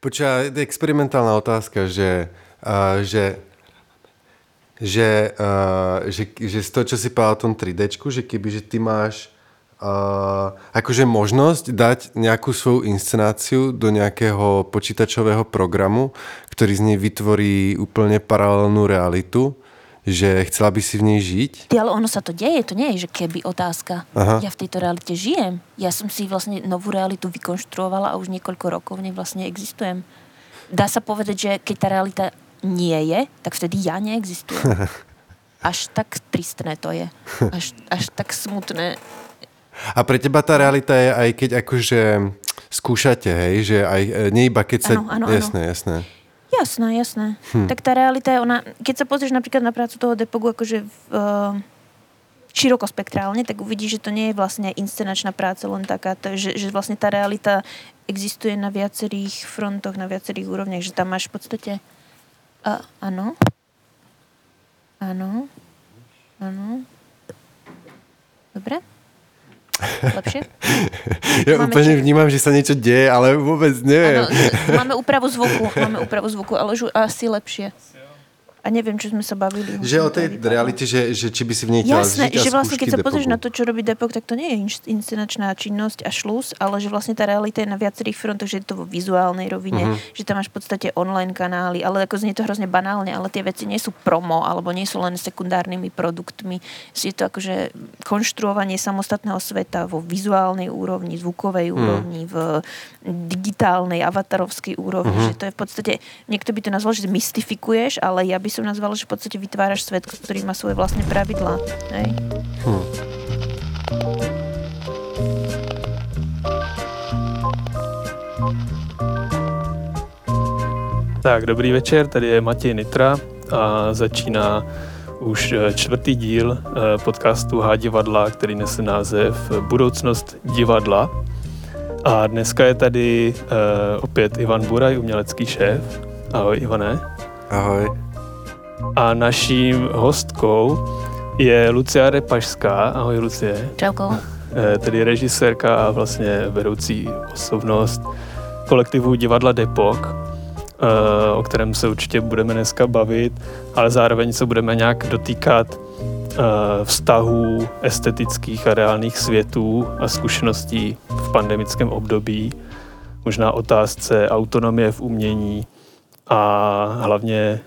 Počúva, experimentálna otázka, že, uh, že že, uh, že, že z toho, čo si povedal o tom 3D, že keby, že ty máš uh, akože možnosť dať nejakú svoju inscenáciu do nejakého počítačového programu, ktorý z nej vytvorí úplne paralelnú realitu, že chcela by si v nej žiť? Ty, ale ono sa to deje, to nie je, že keby otázka. Aha. Ja v tejto realite žijem. Ja som si vlastne novú realitu vykonštruovala a už niekoľko rokov v nej vlastne existujem. Dá sa povedať, že keď tá realita nie je, tak vtedy ja neexistujem. Až tak tristné to je. Až, až tak smutné. A pre teba tá realita je aj keď akože skúšate, hej, že aj e, nie iba keď sa... Ano, ano, jasné, ano. jasné. Jasné, jasné. Hm. Tak tá realita je ona... Keď sa pozrieš napríklad na prácu toho depogu akože v, uh, širokospektrálne, tak uvidíš, že to nie je vlastne inscenačná práca len taká, to, že, že vlastne tá realita existuje na viacerých frontoch, na viacerých úrovniach, že tam máš v podstate a, áno. Áno. Áno. Dobre? Lepšie? Ja máme úplne či... vnímam, že sa niečo deje, ale vôbec nie. Ano, máme úpravu zvuku, máme úpravu zvuku, ale už asi lepšie. A neviem, čo sme sa bavili. Že o tej realite, že, že či by si v nej chcela Jasné, žiť že vlastne keď sa pozrieš na to, čo robí Depok, tak to nie je inscenačná činnosť a šlus, ale že vlastne tá realita je na viacerých frontoch, že je to vo vizuálnej rovine, uh-huh. že tam máš v podstate online kanály, ale ako znie to hrozne banálne, ale tie veci nie sú promo, alebo nie sú len sekundárnymi produktmi. Je to akože konštruovanie samostatného sveta vo vizuálnej úrovni, zvukovej uh-huh. úrovni, v digitálnej, avatarovskej úrovni, uh-huh. že to je v podstate, niekto by to nazval, že mystifikuješ, ale ja by by som nazvala, že v podstate vytváraš svet, ktorý má svoje vlastné pravidlá. Hej? Hm. Tak, dobrý večer, tady je Matěj Nitra a začíná už eh, čtvrtý díl eh, podcastu H divadla, který nese název Budoucnost divadla. A dneska je tady eh, opět Ivan Buraj, umělecký šéf. Ahoj Ivane. Ahoj. A naším hostkou je Lucia Repašská. Ahoj Lucie. Čauko. Eh, tedy režisérka a vlastně vedoucí osobnost kolektivu divadla Depok, eh, o kterém se určitě budeme dneska bavit, ale zároveň se budeme nějak dotýkat eh, vztahů estetických a reálných světů a zkušeností v pandemickém období, možná otázce autonomie v umění a hlavně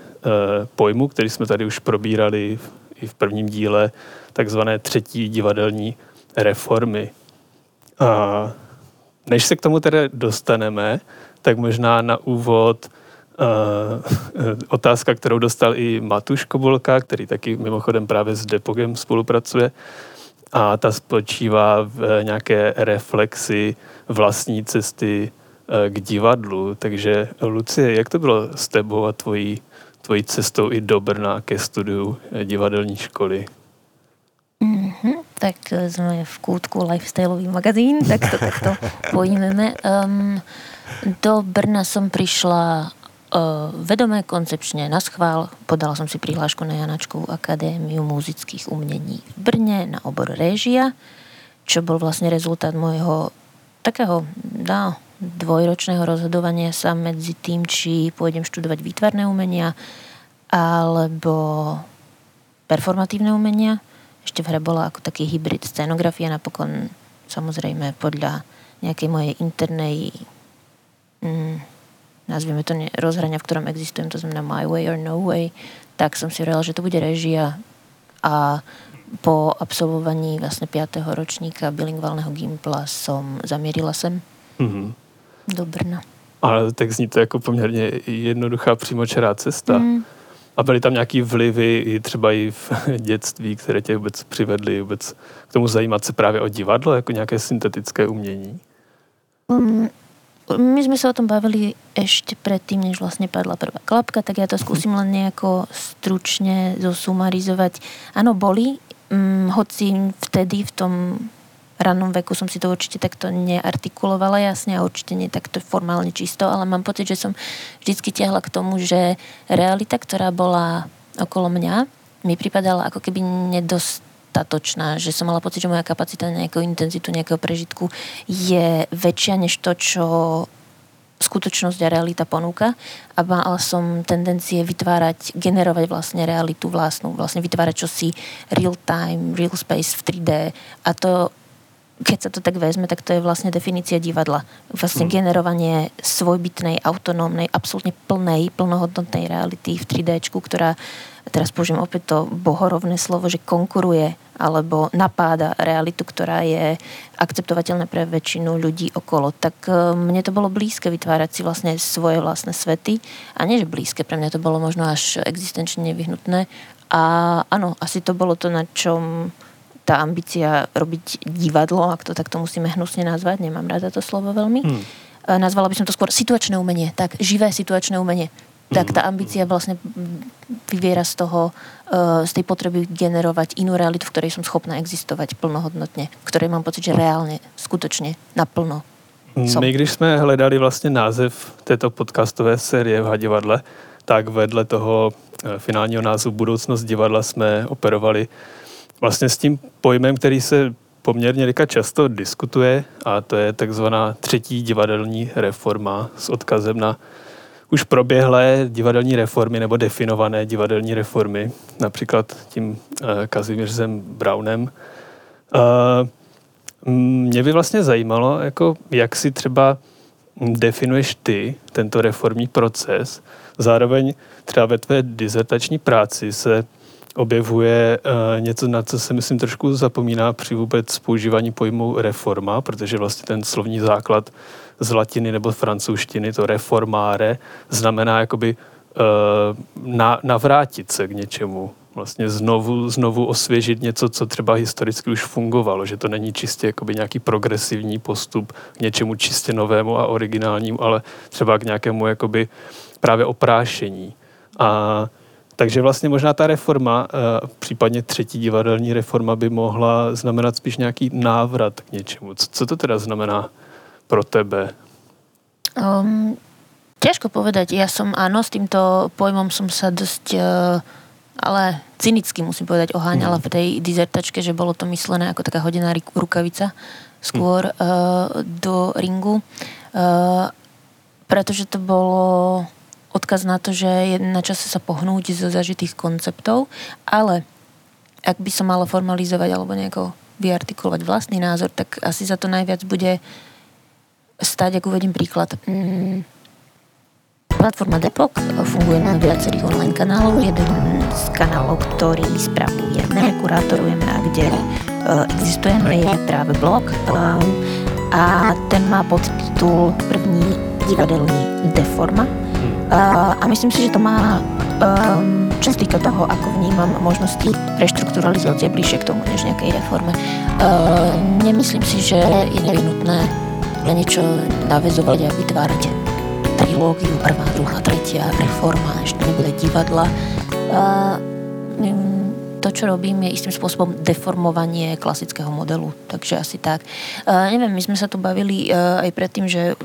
pojmu, který jsme tady už probírali i v prvním díle, takzvané třetí divadelní reformy. A než se k tomu tedy dostaneme, tak možná na úvod uh, otázka, kterou dostal i Matuš Kobolka, který taky mimochodem právě s Depogem spolupracuje. A ta spočívá v nějaké reflexi vlastní cesty uh, k divadlu. Takže Lucie, jak to bylo s tebou a tvojí tvojí cestou i do Brna ke studiu divadelní školy. Mm-hmm, tak sme v kútku lifestyleový magazín, tak to takto pojmeme. Um, do Brna som prišla uh, vedomé koncepčne na schvál. Podala som si prihlášku na Janačkovú akadémiu muzických umení v Brne na obor réžia, čo bol vlastne rezultát môjho takého, dá, dvojročného rozhodovania sa medzi tým, či pôjdem študovať výtvarné umenia alebo performatívne umenia. Ešte v hre bola ako taký hybrid scenografia, napokon samozrejme podľa nejakej mojej internej mm, nazvieme to ne, rozhrania, v ktorom existujem, to znamená My Way or No Way, tak som si hovorila, že to bude režia a po absolvovaní vlastne 5. ročníka bilingválneho gimpla som zamierila sem. Mm-hmm do Brna. Ale tak zní to jako poměrně jednoduchá přímočará cesta. Mm. A byly tam nějaký vlivy i třeba i v dětství, které tě vůbec přivedly vůbec k tomu zajímat se právě o divadlo, jako nějaké syntetické umění? Um, my sme sa o tom bavili ešte predtým, než vlastne padla prvá klapka, tak ja to skúsim len nejako stručne zosumarizovať. Áno, boli, um, hoci vtedy v tom rannom veku som si to určite takto neartikulovala jasne a určite nie takto formálne čisto, ale mám pocit, že som vždycky tiahla k tomu, že realita, ktorá bola okolo mňa, mi pripadala ako keby nedostatočná, že som mala pocit, že moja kapacita na nejakú intenzitu, nejakého prežitku je väčšia než to, čo skutočnosť a realita ponúka. A mala som tendencie vytvárať, generovať vlastne realitu vlastnú, vlastne vytvárať čosi real time, real space v 3D a to keď sa to tak vezme, tak to je vlastne definícia divadla. Vlastne hmm. generovanie svojbytnej, autonómnej, absolútne plnej, plnohodnotnej reality v 3D, ktorá, teraz použijem opäť to bohorovné slovo, že konkuruje alebo napáda realitu, ktorá je akceptovateľná pre väčšinu ľudí okolo. Tak e, mne to bolo blízke vytvárať si vlastne svoje vlastné svety. A nie, že blízke, pre mňa to bolo možno až existenčne nevyhnutné. A áno, asi to bolo to, na čom tá ambícia robiť divadlo, ak to takto musíme hnusne nazvať, nemám rada to slovo veľmi. Hmm. Nazvala by som to skôr situačné umenie, tak živé situačné umenie. Tak tá ambícia vlastne vyviera z toho, e, z tej potreby generovať inú realitu, v ktorej som schopná existovať plnohodnotne, v ktorej mám pocit, že reálne, skutočne, naplno som. My, když jsme hledali vlastně název této podcastové série v Hadivadle, tak vedle toho e, finálního názvu Budoucnost divadla jsme operovali vlastně s tím pojmem, který se poměrně rika často diskutuje a to je takzvaná třetí divadelní reforma s odkazem na už proběhlé divadelní reformy nebo definované divadelní reformy, například tím uh, Kazimířem Brownem. Uh, mě by vlastně zajímalo, jako jak si třeba definuješ ty tento reformní proces. Zároveň třeba ve tvé dizertační práci se objevuje uh, něco, na co se myslím trošku zapomíná při vůbec používání pojmu reforma, protože vlastně ten slovní základ z latiny nebo francouzštiny, to reformáre, znamená jakoby uh, na, navrátit se k něčemu, vlastně znovu, znovu osvěžit něco, co třeba historicky už fungovalo, že to není čistě jakoby nějaký progresivní postup k něčemu čistě novému a originálnímu, ale třeba k nějakému jakoby právě oprášení. A takže vlastně možná ta reforma, eh, případně třetí divadelní reforma by mohla znamenat spíš nějaký návrat k něčemu. Co, to teda znamená pro tebe? Um, ťažko povedať. Ja som, áno, s týmto pojmom som sa dosť, uh, ale cynicky musím povedať, oháňala mm. v tej dizertačke, že bolo to myslené ako taká hodená rukavica skôr mm. uh, do ringu. Uh, pretože to bolo odkaz na to, že je na čase sa pohnúť zo zažitých konceptov, ale ak by som mala formalizovať alebo nejako vyartikulovať vlastný názor, tak asi za to najviac bude stať, ak uvedím príklad. Mm, platforma Depok funguje na viacerých online kanálov. Jeden z kanálov, ktorý spravujeme, kurátorujeme a kde uh, existujeme, je práve blog. Um, a ten má podtitul První divadelní deforma a, a myslím si, že to má um, čo sa týka toho, ako vnímam možnosti reštrukturalizácie bližšie k tomu, než nejakej reforme. Uh, nemyslím si, že je nevyhnutné na niečo navezovať a vytvárať trilógiu, prvá, druhá, tretia, reforma, ešte nebude divadla. Uh, to, čo robím, je istým spôsobom deformovanie klasického modelu, takže asi tak. Uh, neviem, my sme sa tu bavili uh, aj predtým, že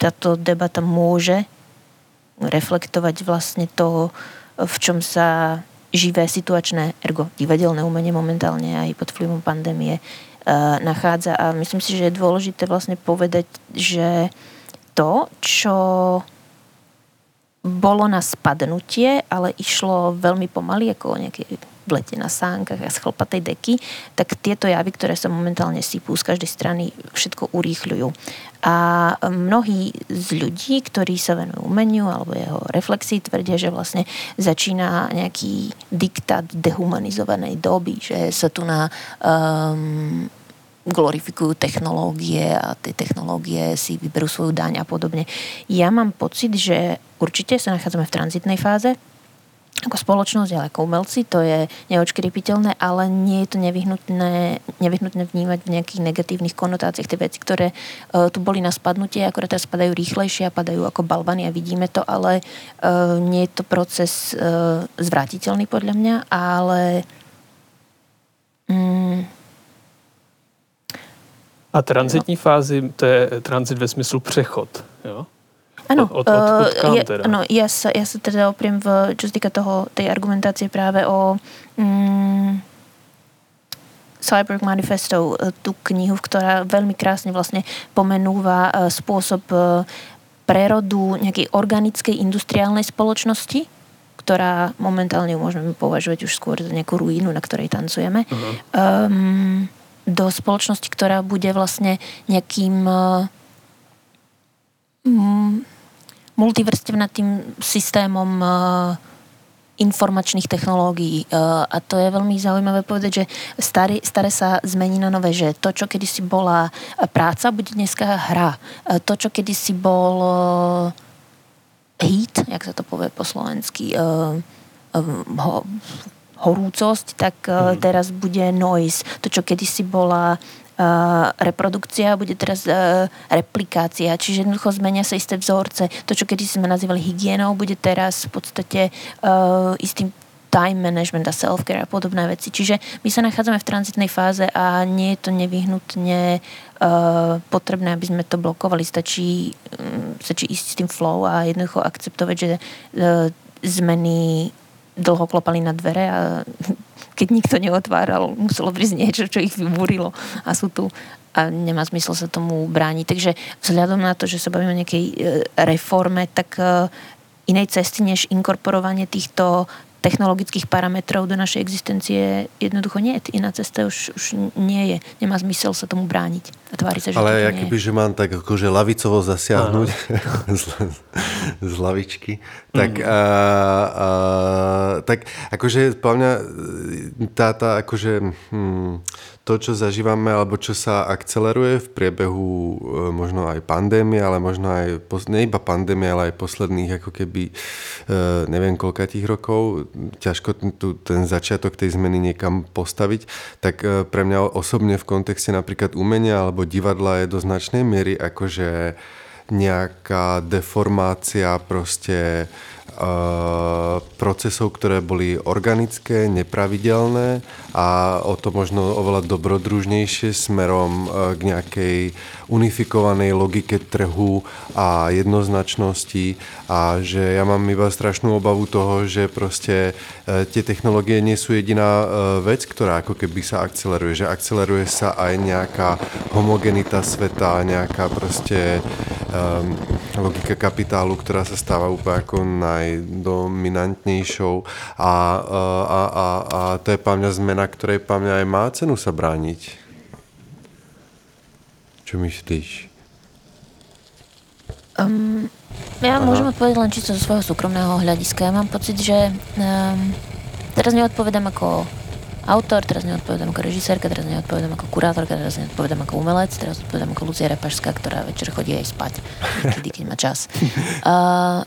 táto debata môže reflektovať vlastne to, v čom sa živé situačné, ergo divadelné umenie momentálne aj pod vplyvom pandémie uh, nachádza. A myslím si, že je dôležité vlastne povedať, že to, čo bolo na spadnutie, ale išlo veľmi pomaly, ako nejaké v lete na sánkach a schlpatej deky, tak tieto javy, ktoré sa momentálne sypú z každej strany, všetko urýchľujú. A mnohí z ľudí, ktorí sa venujú umeniu alebo jeho reflexii, tvrdia, že vlastne začína nejaký diktát dehumanizovanej doby, že sa tu na um, glorifikujú technológie a tie technológie si vyberú svoju daň a podobne. Ja mám pocit, že určite sa nachádzame v tranzitnej fáze, ako spoločnosť, ale ako umelci, to je neočkripiteľné, ale nie je to nevyhnutné, nevyhnutné vnímať v nejakých negatívnych konotáciách tie veci, ktoré uh, tu boli na spadnutie, akorát teraz spadajú rýchlejšie a padajú ako balvany a vidíme to, ale uh, nie je to proces uh, zvrátiteľný podľa mňa, ale um, a tranzitní fázi, to je tranzit ve smyslu přechod, jo? Áno, od, od, od, od ja, teda? Ano, ja, sa, ja sa teda opriem, v, čo sa týka toho, tej argumentácie práve o mm, Cyborg Manifesto, e, tú knihu, ktorá veľmi krásne vlastne pomenúva e, spôsob prerodu nejakej organickej industriálnej spoločnosti, ktorá momentálne môžeme považovať už skôr za nejakú ruínu, na ktorej tancujeme, uh-huh. um, do spoločnosti, ktorá bude vlastne nejakým uh, multivrstevnatým systémom uh, informačných technológií. Uh, a to je veľmi zaujímavé povedať, že staré, staré sa zmení na nové, že to, čo kedysi bola práca, bude dneska hra. Uh, to, čo kedysi bol heat, jak sa to povie po slovensky, uh, uh, horúcosť, tak uh, mm. teraz bude noise. To, čo kedysi bola uh, reprodukcia, bude teraz uh, replikácia. Čiže jednoducho zmenia sa isté vzorce. To, čo kedysi sme nazývali hygienou, bude teraz v podstate uh, istým time management a self-care a podobné veci. Čiže my sa nachádzame v tranzitnej fáze a nie je to nevyhnutne uh, potrebné, aby sme to blokovali. Stačí, um, stačí ísť s tým flow a jednoducho akceptovať, že uh, zmeny dlho klopali na dvere a keď nikto neotváral, muselo prísť niečo, čo ich vybúrilo a sú tu a nemá zmysel sa tomu brániť. Takže vzhľadom na to, že sa bavíme o nejakej uh, reforme, tak uh, inej cesty než inkorporovanie týchto technologických parametrov do našej existencie jednoducho nie. Iná cesta už, už nie je. Nemá zmysel sa tomu brániť a tvári sa, že Ale ja keby, že mám tak akože lavicovo zasiahnuť z, z lavičky, tak, mm. a, a, tak akože podľa mňa tá, tá akože hm, to, čo zažívame, alebo čo sa akceleruje v priebehu e, možno aj pandémie, ale možno aj, ne iba pandémie, ale aj posledných ako keby e, neviem koľka tých rokov, ťažko tu, ten začiatok tej zmeny niekam postaviť, tak e, pre mňa osobne v kontexte napríklad umenia alebo divadla je do značnej miery akože nejaká deformácia proste procesov, ktoré boli organické, nepravidelné a o to možno oveľa dobrodružnejšie smerom k nejakej unifikovanej logike trhu a jednoznačnosti a že ja mám iba strašnú obavu toho, že proste e, tie technológie nie sú jediná e, vec, ktorá ako keby sa akceleruje, že akceleruje sa aj nejaká homogenita sveta, nejaká proste um, logika kapitálu, ktorá sa stáva úplne ako najdominantnejšou a, a, a, a to je pán mňa zmena, ktorej pán mňa aj má cenu sa brániť. Čo myslíš? Um, ja Aha. môžem odpovedať len čisto zo svojho súkromného hľadiska. Ja mám pocit, že um, teraz neodpovedám ako autor, teraz neodpovedám ako režisérka, teraz neodpovedám ako kurátorka, teraz neodpovedám ako umelec, teraz odpovedám ako Lucia Repašská, ktorá večer chodí aj spať, kedy, keď má čas. Uh,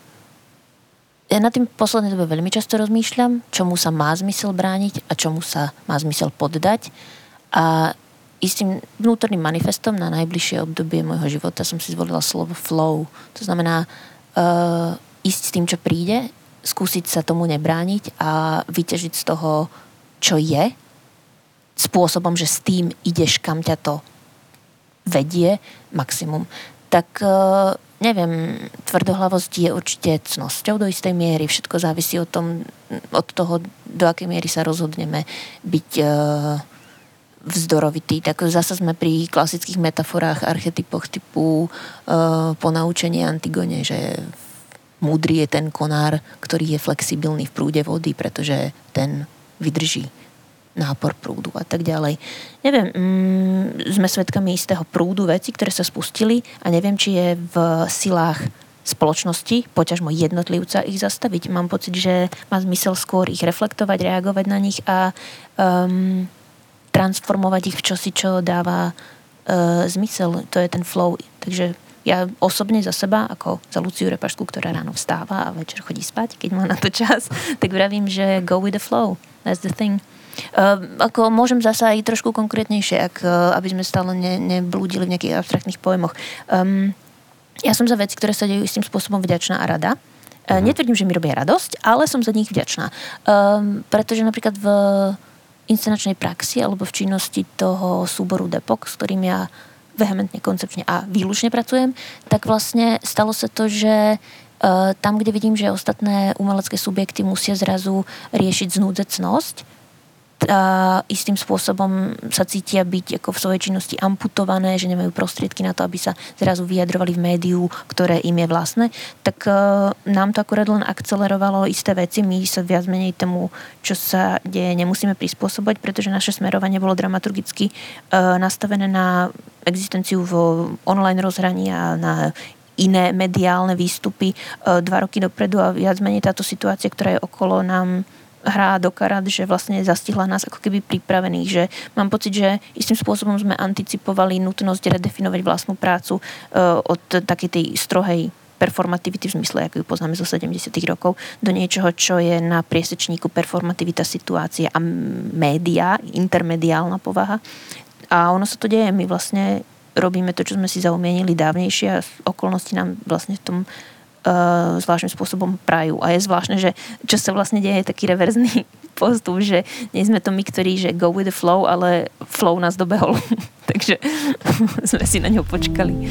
ja na tým poslednej dobe veľmi často rozmýšľam, čomu sa má zmysel brániť a čomu sa má zmysel poddať. A istým vnútorným manifestom na najbližšie obdobie môjho života som si zvolila slovo flow. To znamená uh, ísť s tým, čo príde, skúsiť sa tomu nebrániť a vyťažiť z toho, čo je, spôsobom, že s tým ideš, kam ťa to vedie, maximum. Tak uh, neviem, tvrdohlavosť je určite cnosťou do istej miery. Všetko závisí od, tom, od toho, do akej miery sa rozhodneme byť uh, vzdorovitý, tak zase sme pri klasických metaforách, archetypoch typu uh, ponaučenie Antigone, že múdry je ten konár, ktorý je flexibilný v prúde vody, pretože ten vydrží nápor prúdu a tak ďalej. Neviem, mm, sme svedkami istého prúdu veci, ktoré sa spustili a neviem, či je v silách spoločnosti, poťažmo jednotlivca ich zastaviť. Mám pocit, že má zmysel skôr ich reflektovať, reagovať na nich a um, transformovať ich v čosi, čo dáva uh, zmysel. To je ten flow. Takže ja osobne za seba, ako za Luciu Repašku, ktorá ráno vstáva a večer chodí spať, keď má na to čas, tak vravím, že go with the flow. That's the thing. Uh, ako môžem zasa aj trošku konkrétnejšie, ak, uh, aby sme stále ne, neblúdili v nejakých abstraktných pojmoch. Um, ja som za veci, ktoré sa dejú istým spôsobom vďačná a rada. Uh, netvrdím, že mi robia radosť, ale som za nich vďačná. Um, pretože napríklad v inscenačnej praxi alebo v činnosti toho súboru DEPOK, s ktorým ja vehementne, koncepčne a výlučne pracujem, tak vlastne stalo sa to, že uh, tam, kde vidím, že ostatné umelecké subjekty musia zrazu riešiť znúdzecnosť, a istým spôsobom sa cítia byť ako v svojej činnosti amputované, že nemajú prostriedky na to, aby sa zrazu vyjadrovali v médiu, ktoré im je vlastné, tak uh, nám to akurát len akcelerovalo isté veci. My sa viac menej tomu, čo sa deje, nemusíme prispôsobať, pretože naše smerovanie bolo dramaturgicky uh, nastavené na existenciu v online rozhraní a na iné mediálne výstupy uh, dva roky dopredu a viac menej táto situácia, ktorá je okolo nám hrá do karát, že vlastne zastihla nás ako keby pripravených, že mám pocit, že istým spôsobom sme anticipovali nutnosť redefinovať vlastnú prácu uh, od takej tej strohej performativity v zmysle, ako ju poznáme zo 70. rokov, do niečoho, čo je na priesečníku performativita situácie a média, intermediálna povaha. A ono sa to deje, my vlastne robíme to, čo sme si zaumienili dávnejšie a okolnosti nám vlastne v tom uh, zvláštnym spôsobom prajú. A je zvláštne, že čo sa vlastne deje, je taký reverzný postup, že nie sme to my, ktorí, že go with the flow, ale flow nás dobehol. Takže sme si na ňo počkali.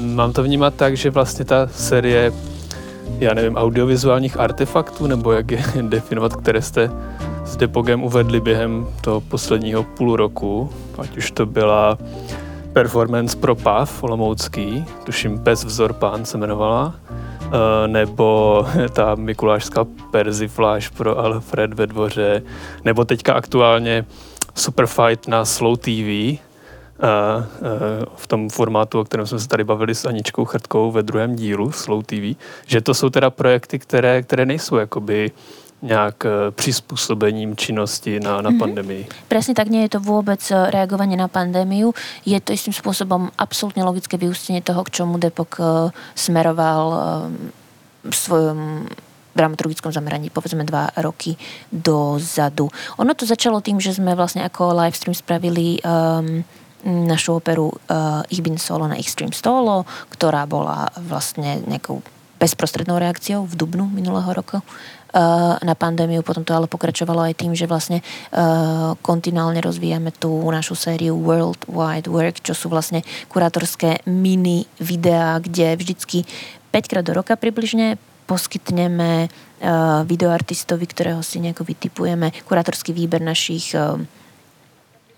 Mám to vnímat tak, že vlastně ta série, já nevím, audiovizuálních artefaktů, nebo jak je definovat, které jste s Depogem uvedli během toho posledního půl roku, ať už to byla performance pro PAV Olomoucký, tuším Pes vzor pán se jmenovala, nebo ta mikulášská persifláž pro Alfred ve dvoře, nebo teďka aktuálně Superfight na Slow TV, eh, eh, v tom formátu, o kterém jsme se tady bavili s Aničkou Chrtkou ve druhém dílu Slow TV, že to jsou teda projekty, které, které nejsou jakoby nejak prispôsobením činnosti na, na mm-hmm. pandémii. Presne tak, nie je to vôbec reagovanie na pandémiu. Je to istým spôsobom absolútne logické vyústenie toho, k čomu Depok smeroval v svojom dramaturgickom zameraní povedzme dva roky dozadu. Ono to začalo tým, že sme vlastne ako livestream spravili um, našu operu uh, Ich bin solo na Extreme Stolo, ktorá bola vlastne nejakou bezprostrednou reakciou v dubnu minulého roku na pandémiu. Potom to ale pokračovalo aj tým, že vlastne uh, kontinuálne rozvíjame tú našu sériu World Wide Work, čo sú vlastne kurátorské mini videá, kde vždycky 5 krát do roka približne poskytneme uh, videoartistovi, ktorého si nejako vytipujeme, kurátorský výber našich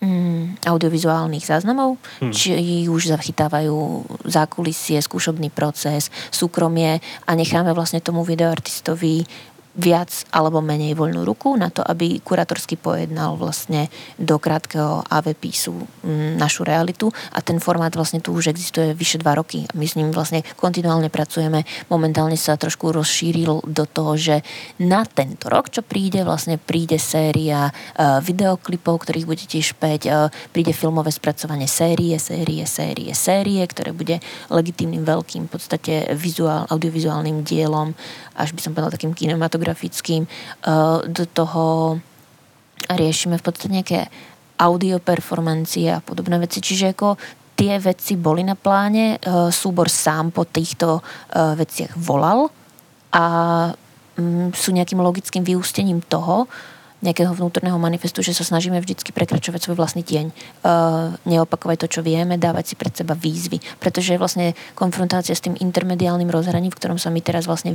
mm, audiovizuálnych záznamov, hmm. či už zachytávajú zákulisie, skúšobný proces, súkromie a necháme vlastne tomu videoartistovi viac alebo menej voľnú ruku na to, aby kurátorsky pojednal vlastne do krátkeho AV písu mm, našu realitu. A ten formát vlastne tu už existuje vyše dva roky. My s ním vlastne kontinuálne pracujeme. Momentálne sa trošku rozšíril do toho, že na tento rok, čo príde, vlastne príde séria uh, videoklipov, ktorých bude tiež 5, uh, príde filmové spracovanie série, série, série, série, ktoré bude legitímnym veľkým v podstate vizuál, audiovizuálnym dielom, až by som povedala takým kinematografickým eh, do toho riešime v podstate nejaké audio performancie a podobné veci. Čiže ako tie veci boli na pláne, eh, súbor sám po týchto eh, veciach volal a mm, sú nejakým logickým vyústením toho, nejakého vnútorného manifestu, že sa snažíme vždycky prekračovať svoj vlastný tieň. Uh, neopakovať to, čo vieme, dávať si pred seba výzvy. Pretože vlastne konfrontácia s tým intermediálnym rozhraním, v ktorom sa my teraz vlastne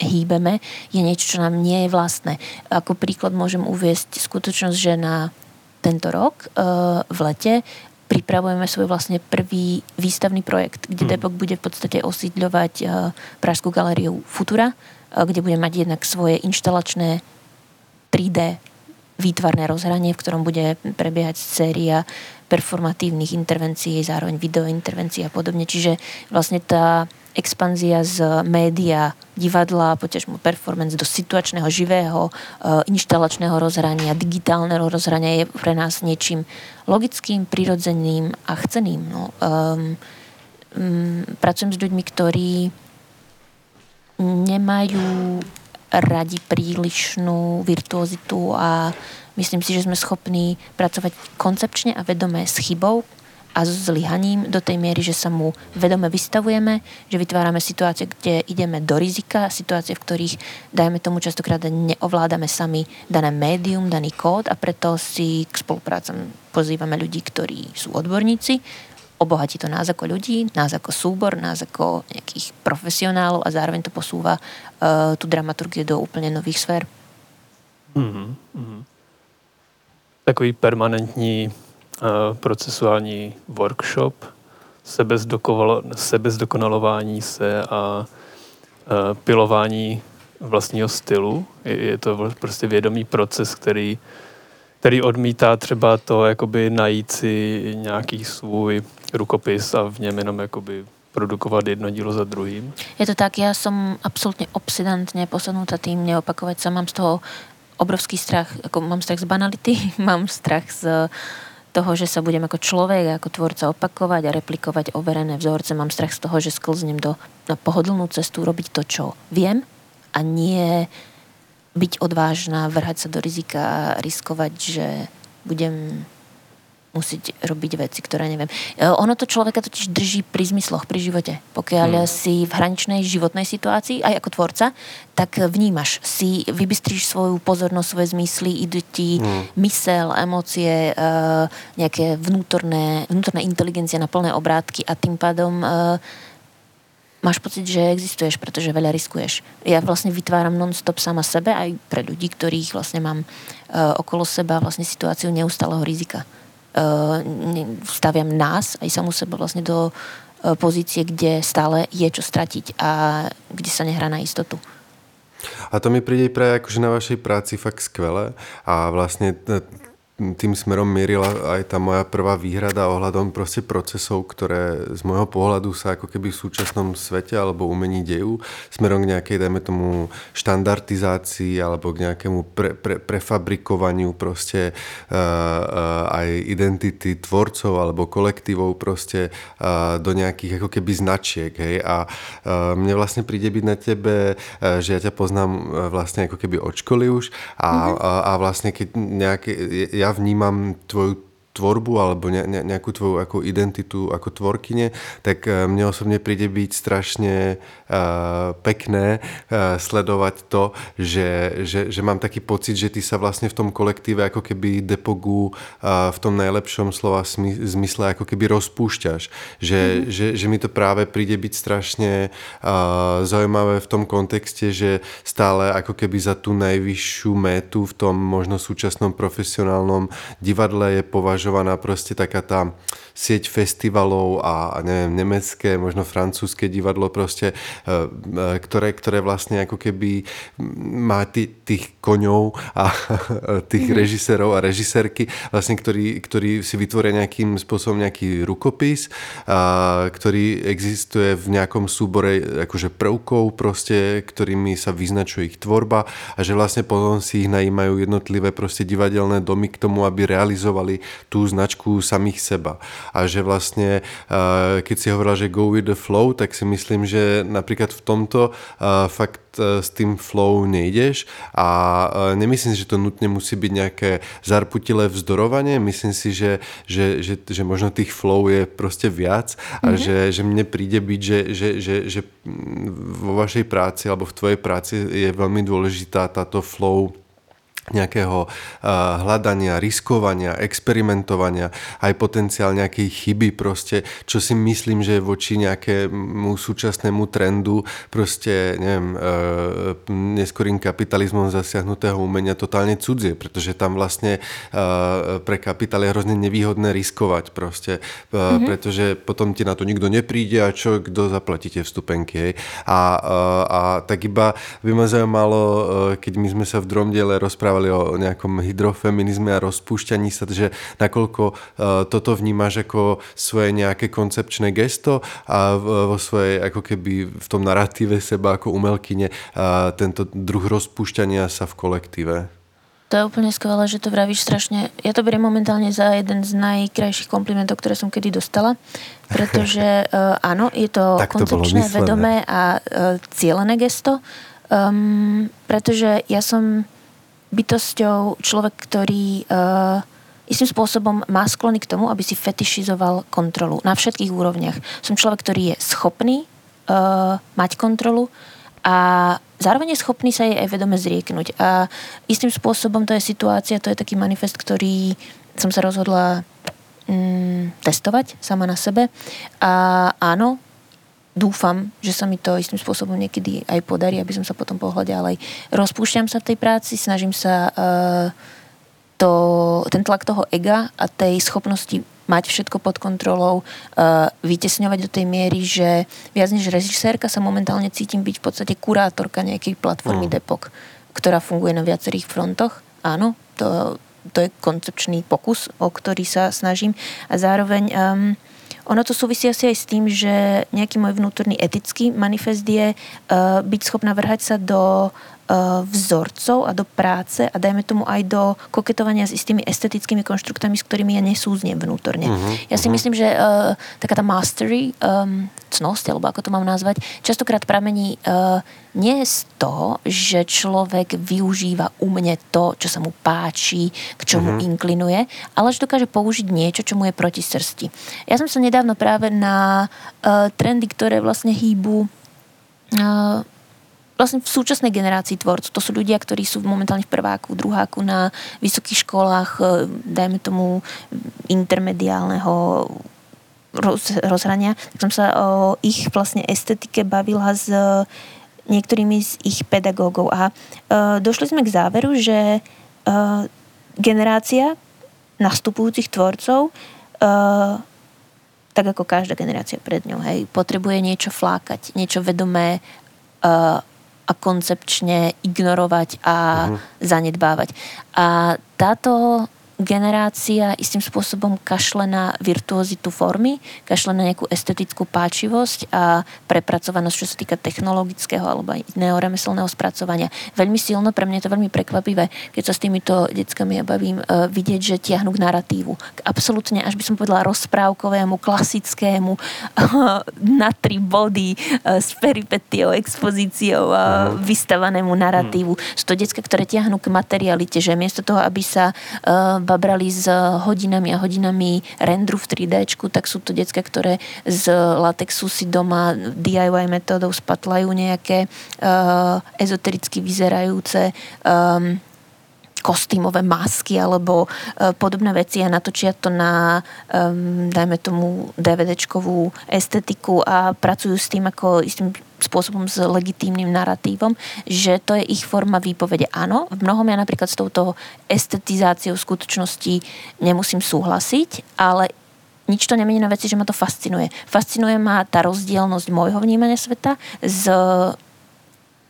hýbeme, je niečo, čo nám nie je vlastné. Ako príklad môžem uviesť skutočnosť, že na tento rok uh, v lete pripravujeme svoj vlastne prvý výstavný projekt, kde hmm. Depok bude v podstate osídľovať uh, Pražskú galériu Futura, uh, kde bude mať jednak svoje inštalačné 3D výtvarné rozhranie, v ktorom bude prebiehať séria performatívnych intervencií, zároveň videointervencií a podobne. Čiže vlastne tá expanzia z média, divadla, poťažmo performance do situačného, živého, eh, inštalačného rozhrania, digitálneho rozhrania je pre nás niečím logickým, prirodzeným a chceným. No. Um, um, pracujem s ľuďmi, ktorí nemajú radi prílišnú virtuozitu a myslím si, že sme schopní pracovať koncepčne a vedome s chybou a s zlyhaním do tej miery, že sa mu vedome vystavujeme, že vytvárame situácie, kde ideme do rizika, situácie, v ktorých, dajme tomu častokrát, neovládame sami dané médium, daný kód a preto si k spoluprácam pozývame ľudí, ktorí sú odborníci, obohatí to nás ako ľudí, nás ako súbor, nás ako nejakých profesionálov a zároveň to posúva uh, tú dramaturgiu do úplne nových sfér. Mm-hmm. Takový permanentní procesuální workshop, sebezdokonalování se a uh, pilování vlastního stylu. Je, to prostě vědomý proces, který který odmítá třeba to jakoby najít si nějaký svůj rukopis a v něm jenom jakoby produkovat jedno dílo za druhým. Je to tak, ja som absolútne obsedantne posadnutá tým neopakovať sa. Mám z toho obrovský strach, ako mám strach z banality, mám strach z toho, že sa budem ako človek, ako tvorca opakovať a replikovať overené vzorce. Mám strach z toho, že sklznem do, na pohodlnú cestu robiť to, čo viem a nie byť odvážna, vrhať sa do rizika a riskovať, že budem musieť robiť veci, ktoré neviem. E, ono to človeka totiž drží pri zmysloch, pri živote. Pokiaľ hmm. si v hraničnej životnej situácii, aj ako tvorca, tak vnímaš si, vybystríš svoju pozornosť, svoje zmysly, idú ti hmm. mysel, emócie, e, nejaké vnútorné, vnútorné inteligencie na plné obrátky a tým pádom e, máš pocit, že existuješ, pretože veľa riskuješ. Ja vlastne vytváram non-stop sama sebe aj pre ľudí, ktorých vlastne mám okolo seba vlastne situáciu neustáleho rizika. Uh, staviam nás aj samú seba vlastne do uh, pozície, kde stále je čo stratiť a kde sa nehrá na istotu. A to mi príde práve akože na vašej práci fakt skvelé a vlastne tým smerom mierila aj tá moja prvá výhrada ohľadom proste procesov, ktoré z môjho pohľadu sa ako keby v súčasnom svete alebo umení dejú, smerom k nejakej, dajme tomu, štandardizácii alebo k nejakému pre, pre, prefabrikovaniu proste uh, uh, aj identity tvorcov alebo kolektívov proste uh, do nejakých ako keby značiek, hej, a uh, mne vlastne príde byť na tebe, uh, že ja ťa poznám uh, vlastne ako keby od školy už a, mm-hmm. a, a vlastne keď nejaké, ja ja vnímam tvoju tvorbu alebo ne, ne, nejakú tvoju ako identitu ako tvorkyne, tak uh, mne osobne príde byť strašne pekné uh, sledovať to, že, že, že mám taký pocit, že ty sa vlastne v tom kolektíve ako keby depogu uh, v tom najlepšom slova zmysle ako keby rozpúšťaš. Že, mm. že, že mi to práve príde byť strašne uh, zaujímavé v tom kontexte, že stále ako keby za tú najvyššiu métu v tom možno súčasnom profesionálnom divadle je považovaná proste taká tá sieť festivalov a, neviem, nemecké, možno francúzske divadlo proste, e, e, ktoré, ktoré vlastne ako keby má tý, tých koňov a tých mm-hmm. režisérov a režisérky, vlastne, ktorí, ktorí si vytvoria nejakým spôsobom nejaký rukopis, a, ktorý existuje v nejakom súbore akože prvkov proste, ktorými sa vyznačuje ich tvorba a že vlastne potom si ich najímajú jednotlivé proste divadelné domy k tomu, aby realizovali tú značku samých seba. A že vlastne, eh, keď si hovorila, že go with the flow, tak si myslím, že napríklad v tomto eh, fakt eh, s tým flow nejdeš. A nemyslím si, že to nutne musí byť nejaké zarputilé vzdorovanie, myslím si, že, že, že, že možno tých flow je proste viac. A mm-hmm. že, že mne príde byť, že, že, že, že vo vašej práci alebo v tvojej práci je veľmi dôležitá táto flow nejakého hľadania, riskovania, experimentovania, aj potenciál nejakej chyby proste, čo si myslím, že voči nejakému súčasnému trendu proste, neviem, e, neskorým kapitalizmom zasiahnutého umenia totálne cudzie, pretože tam vlastne e, pre kapitál je hrozne nevýhodné riskovať proste, mm-hmm. pretože potom ti na to nikto nepríde a čo, kto zaplatí tie vstupenky, hej. A, a, a tak iba by ma zaujímalo, keď my sme sa v Dromdiele rozprávali rozprávali o nejakom hydrofeminizme a rozpúšťaní sa, že nakoľko uh, toto vnímaš ako svoje nejaké koncepčné gesto a vo svojej ako keby v tom narratíve seba ako umelkyne tento druh rozpúšťania sa v kolektíve? To je úplne skvelé, že to vravíš strašne. Ja to beriem momentálne za jeden z najkrajších komplimentov, ktoré som kedy dostala, pretože uh, áno, je to Tak koncepčné, vedomé a uh, cielené gesto, um, pretože ja som bytosťou človek, ktorý uh, istým spôsobom má sklony k tomu, aby si fetišizoval kontrolu na všetkých úrovniach. Som človek, ktorý je schopný uh, mať kontrolu a zároveň je schopný sa jej aj vedome zrieknúť. A istým spôsobom to je situácia, to je taký manifest, ktorý som sa rozhodla mm, testovať sama na sebe. A áno, dúfam, že sa mi to istým spôsobom niekedy aj podarí, aby som sa potom pohľad ďalej. Rozpúšťam sa v tej práci, snažím sa uh, to, ten tlak toho ega a tej schopnosti mať všetko pod kontrolou, uh, vytesňovať do tej miery, že viac než režisérka sa momentálne cítim byť v podstate kurátorka nejakej platformy Mm. Depok, ktorá funguje na viacerých frontoch. Áno, to, to je koncepčný pokus, o ktorý sa snažím. A zároveň um, ono to súvisí asi aj s tým, že nejaký môj vnútorný etický manifest je uh, byť schopná vrhať sa do uh, vzorcov a do práce a dajme tomu aj do koketovania s istými estetickými konštruktami, s ktorými ja nesúznem vnútorne. Mhm, Ja si myslím, že uh, taká tá mastery, um, cnosť, alebo ako to mám nazvať, častokrát pramení uh, nie z toho, že človek využíva umne to, čo sa mu páči, k čomu inklinuje, ale že dokáže použiť niečo, čo mu je proti srsti. Ja som sa nedávno práve na uh, trendy, ktoré vlastne hýbu uh, vlastne v súčasnej generácii tvorcov. To sú ľudia, ktorí sú momentálne v prváku, druháku na vysokých školách, e, dajme tomu intermediálneho roz, rozhrania. Tak som sa o ich vlastne estetike bavila s niektorými z ich pedagógov a uh, došli sme k záveru, že uh, generácia nastupujúcich tvorcov uh, tak ako každá generácia pred ňou, hej, potrebuje niečo flákať, niečo vedomé uh, a koncepčne ignorovať a uh-huh. zanedbávať. A táto generácia istým spôsobom kašle na virtuozitu formy, kašle na nejakú estetickú páčivosť a prepracovanosť, čo sa týka technologického alebo aj iného remeselného spracovania. Veľmi silno, pre mňa je to veľmi prekvapivé, keď sa s týmito deckami ja bavím, uh, vidieť, že tiahnu k narratívu. K absolútne, až by som povedala, rozprávkovému, klasickému, na tri body, uh, s peripetiou, expozíciou, uh, vystavanému narratívu. Sú to decka, ktoré tiahnu k materialite, že miesto toho, aby sa uh, babrali s hodinami a hodinami rendru v 3D, tak sú to decka, ktoré z latexu si doma DIY metódou spatlajú nejaké uh, ezotericky vyzerajúce um, kostýmové masky alebo uh, podobné veci a natočia to na, dajme tomu, DVDčkovú estetiku a pracujú s tým ako istým spôsobom s legitímnym narratívom, že to je ich forma výpovede. Áno, v mnohom ja napríklad s touto estetizáciou skutočnosti nemusím súhlasiť, ale nič to nemení na veci, že ma to fascinuje. Fascinuje ma tá rozdielnosť môjho vnímania sveta s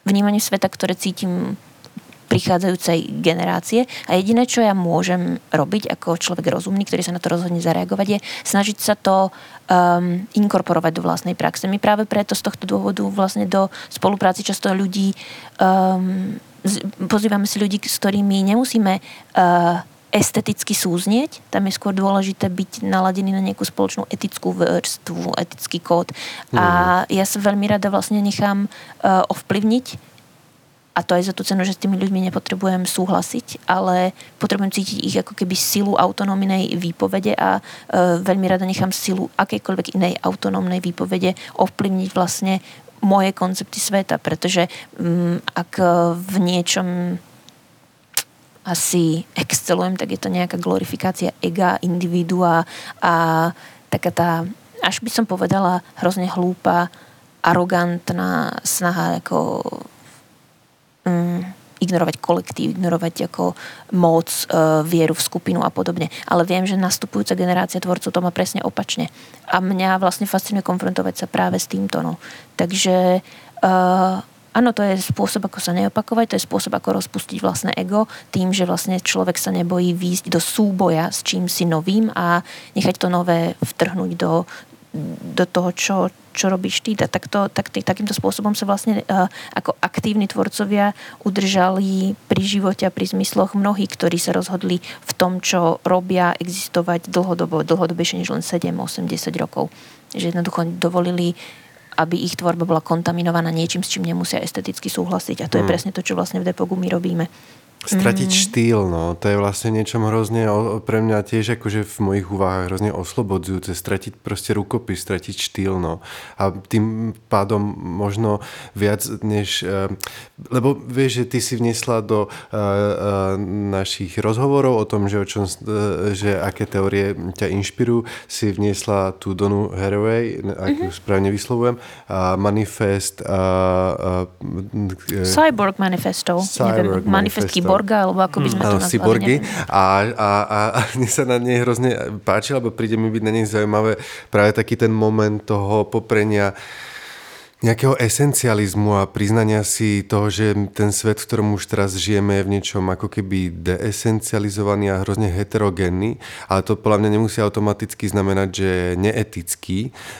vnímaním sveta, ktoré cítim prichádzajúcej generácie a jediné, čo ja môžem robiť ako človek rozumný, ktorý sa na to rozhodne zareagovať, je snažiť sa to um, inkorporovať do vlastnej praxe. My práve preto z tohto dôvodu vlastne do spolupráci často ľudí um, pozývame si ľudí, s ktorými nemusíme uh, esteticky súznieť. Tam je skôr dôležité byť naladený na nejakú spoločnú etickú vrstvu, etický kód. A ja sa veľmi rada vlastne nechám uh, ovplyvniť a to aj za tú cenu, že s tými ľuďmi nepotrebujem súhlasiť, ale potrebujem cítiť ich ako keby silu autonómnej výpovede a e, veľmi rada nechám silu akejkoľvek inej autonómnej výpovede ovplyvniť vlastne moje koncepty sveta, pretože mm, ak e, v niečom asi excelujem, tak je to nejaká glorifikácia ega, individua a taká tá, až by som povedala, hrozne hlúpa, arogantná snaha ako mm, ignorovať kolektív, ignorovať ako moc, e, vieru v skupinu a podobne. Ale viem, že nastupujúca generácia tvorcov to má presne opačne. A mňa vlastne fascinuje konfrontovať sa práve s týmto. No. Takže e, áno, to je spôsob, ako sa neopakovať, to je spôsob, ako rozpustiť vlastné ego, tým, že vlastne človek sa nebojí výjsť do súboja s čím si novým a nechať to nové vtrhnúť do do toho, čo, čo robíš ty. Tak, to, tak tý, takýmto spôsobom sa vlastne uh, ako aktívni tvorcovia udržali pri živote a pri zmysloch mnohí, ktorí sa rozhodli v tom, čo robia, existovať dlhodobo, dlhodobejšie než len 7, 8, 10 rokov. Že jednoducho dovolili aby ich tvorba bola kontaminovaná niečím, s čím nemusia esteticky súhlasiť. A to mm. je presne to, čo vlastne v Depogu my robíme. Stratiť mm. štýl, no. To je vlastne niečo hrozne pre mňa tiež akože v mojich úvahách hrozne oslobodzujúce. Stratiť proste rukopis, stratiť štýl, no. A tým pádom možno viac než... Uh, lebo vieš, že ty si vnesla do uh, uh, našich rozhovorov o tom, že, o čom, že aké teórie ťa inšpirujú, si vniesla tú Donu Haraway, ak mm-hmm. ju správne vyslovujem, uh, manifest... Uh, uh, Cyborg manifesto. Cyborg Neviem, manifesto cyborga, alebo ako by sme to nazvali. Cyborgy. A, a, a, a mne sa na nej hrozne páči, lebo príde mi byť na nej zaujímavé práve taký ten moment toho poprenia nejakého esencializmu a priznania si toho, že ten svet, v ktorom už teraz žijeme, je v niečom ako keby deesencializovaný a hrozne heterogénny, ale to podľa mňa nemusí automaticky znamenať, že je neetický,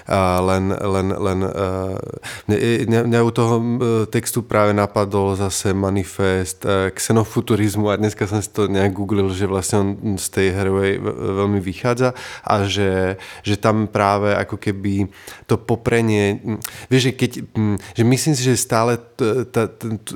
a len, len, len mňa, mňa, mňa u toho textu práve napadol zase manifest xenofuturizmu a dneska som si to nejak googlil, že vlastne on z tej Haraway veľmi vychádza a že, že tam práve ako keby to poprenie, vieš, že keď keď, mm, že myslím si, že stále t,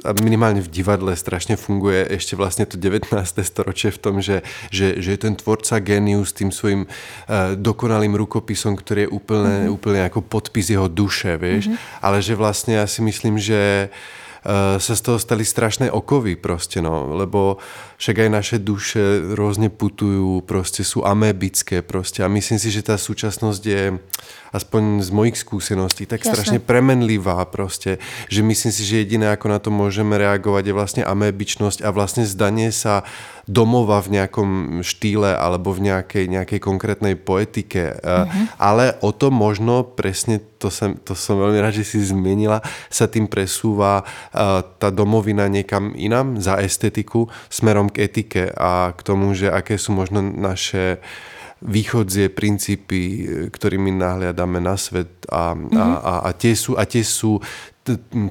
a minimálne v divadle strašne funguje ešte vlastne to 19. storočie v tom, že, že, že je ten tvorca genius tým svojim uh, dokonalým rukopisom, ktorý je úplne, mm-hmm. úplne ako podpis jeho duše, vieš, mm-hmm. ale že vlastne ja si myslím, že uh, sa z toho stali strašné okovy proste, no, lebo však aj naše duše rôzne putujú, proste sú amébické proste a myslím si, že tá súčasnosť je aspoň z mojich skúseností, tak Jasne. strašne premenlivá proste, že myslím si, že jediné, ako na to môžeme reagovať, je vlastne amébičnosť a vlastne zdanie sa domova v nejakom štýle alebo v nejakej, nejakej konkrétnej poetike. Uh-huh. Ale o to možno presne, to som, to som veľmi rád, že si zmenila, sa tým presúva tá domovina niekam inám za estetiku smerom k etike a k tomu, že aké sú možno naše východzie, princípy, ktorými nahliadame na svet a, mm-hmm. a, a, a, tie sú, a tie sú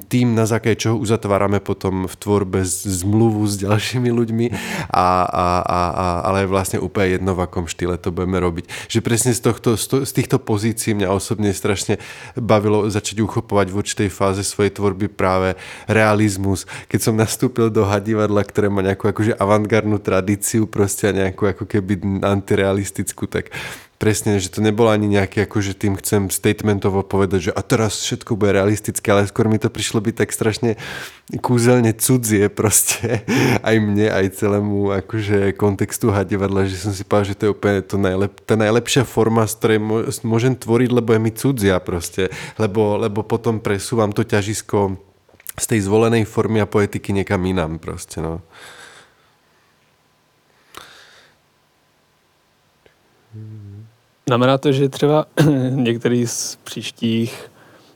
tým, na základe čoho uzatvárame potom v tvorbe zmluvu s ďalšími ľuďmi, a, a, a, a, ale vlastne úplne jedno, v akom štýle to budeme robiť. Že presne z, tohto, z týchto pozícií mňa osobne strašne bavilo začať uchopovať v určitej fáze svojej tvorby práve realizmus. Keď som nastúpil do hadivadla, ktoré má nejakú akože avantgardnú tradíciu proste a nejakú ako keby antirealistickú, tak presne, že to nebolo ani nejaké, ako že tým chcem statementovo povedať, že a teraz všetko bude realistické, ale skôr mi to prišlo byť tak strašne kúzelne cudzie proste aj mne, aj celému akože kontextu hadivadla, že som si povedal, že to je úplne to najlep, tá najlepšia forma, z ktorej môžem tvoriť, lebo je mi cudzia proste, lebo, lebo potom presúvam to ťažisko z tej zvolenej formy a poetiky niekam inám proste, no. Znamená to, že třeba některý z příštích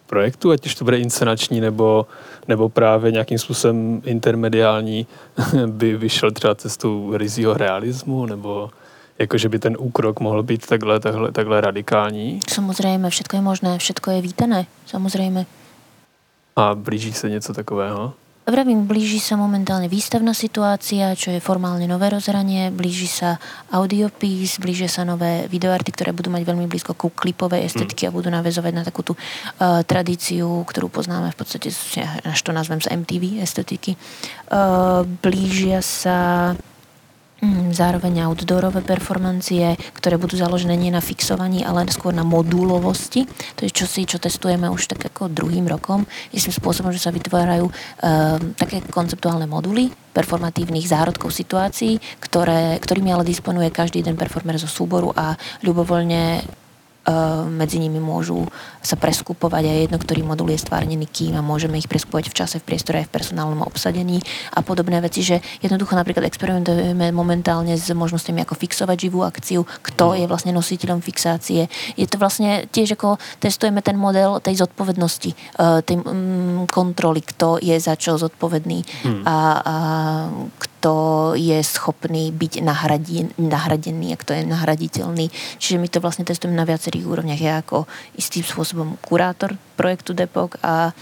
projektů, ať už to bude inscenační nebo, nebo právě nějakým způsobem intermediální, by vyšel třeba cestou rizího realismu, nebo jako, že by ten úkrok mohl být takhle, takhle, takhle radikální? Samozřejmě, všetko je možné, všetko je vítané, samozřejmě. A blíží se něco takového? Vravím, blíži sa momentálne výstavná situácia, čo je formálne nové rozhranie, blíži sa audiopís, blížia sa nové videoarty, ktoré budú mať veľmi blízko ku klipovej estetiky mm. a budú navezovať na takú tú uh, tradíciu, ktorú poznáme v podstate, až to nazvem z MTV estetiky. Uh, blížia sa zároveň outdoorové performancie, ktoré budú založené nie na fixovaní, ale skôr na modulovosti. To je čosi, čo testujeme už tak ako druhým rokom. Istým spôsobom, že sa vytvárajú um, také konceptuálne moduly performatívnych zárodkov situácií, ktoré, ktorými ale disponuje každý jeden performer zo súboru a ľubovoľne medzi nimi môžu sa preskupovať aj jedno, ktorý modul je stvárnený kým a môžeme ich preskupovať v čase, v priestore aj v personálnom obsadení a podobné veci, že jednoducho napríklad experimentujeme momentálne s možnosťami ako fixovať živú akciu, kto je vlastne nositeľom fixácie. Je to vlastne tiež ako testujeme ten model tej zodpovednosti, eh, tej mm, kontroly, kto je za čo zodpovedný hmm. a, a kto je schopný byť nahradí, nahradený a kto je nahraditeľný. Čiže my to vlastne testujeme na viacerých úrovniach. Ja ako istým spôsobom kurátor projektu Depok a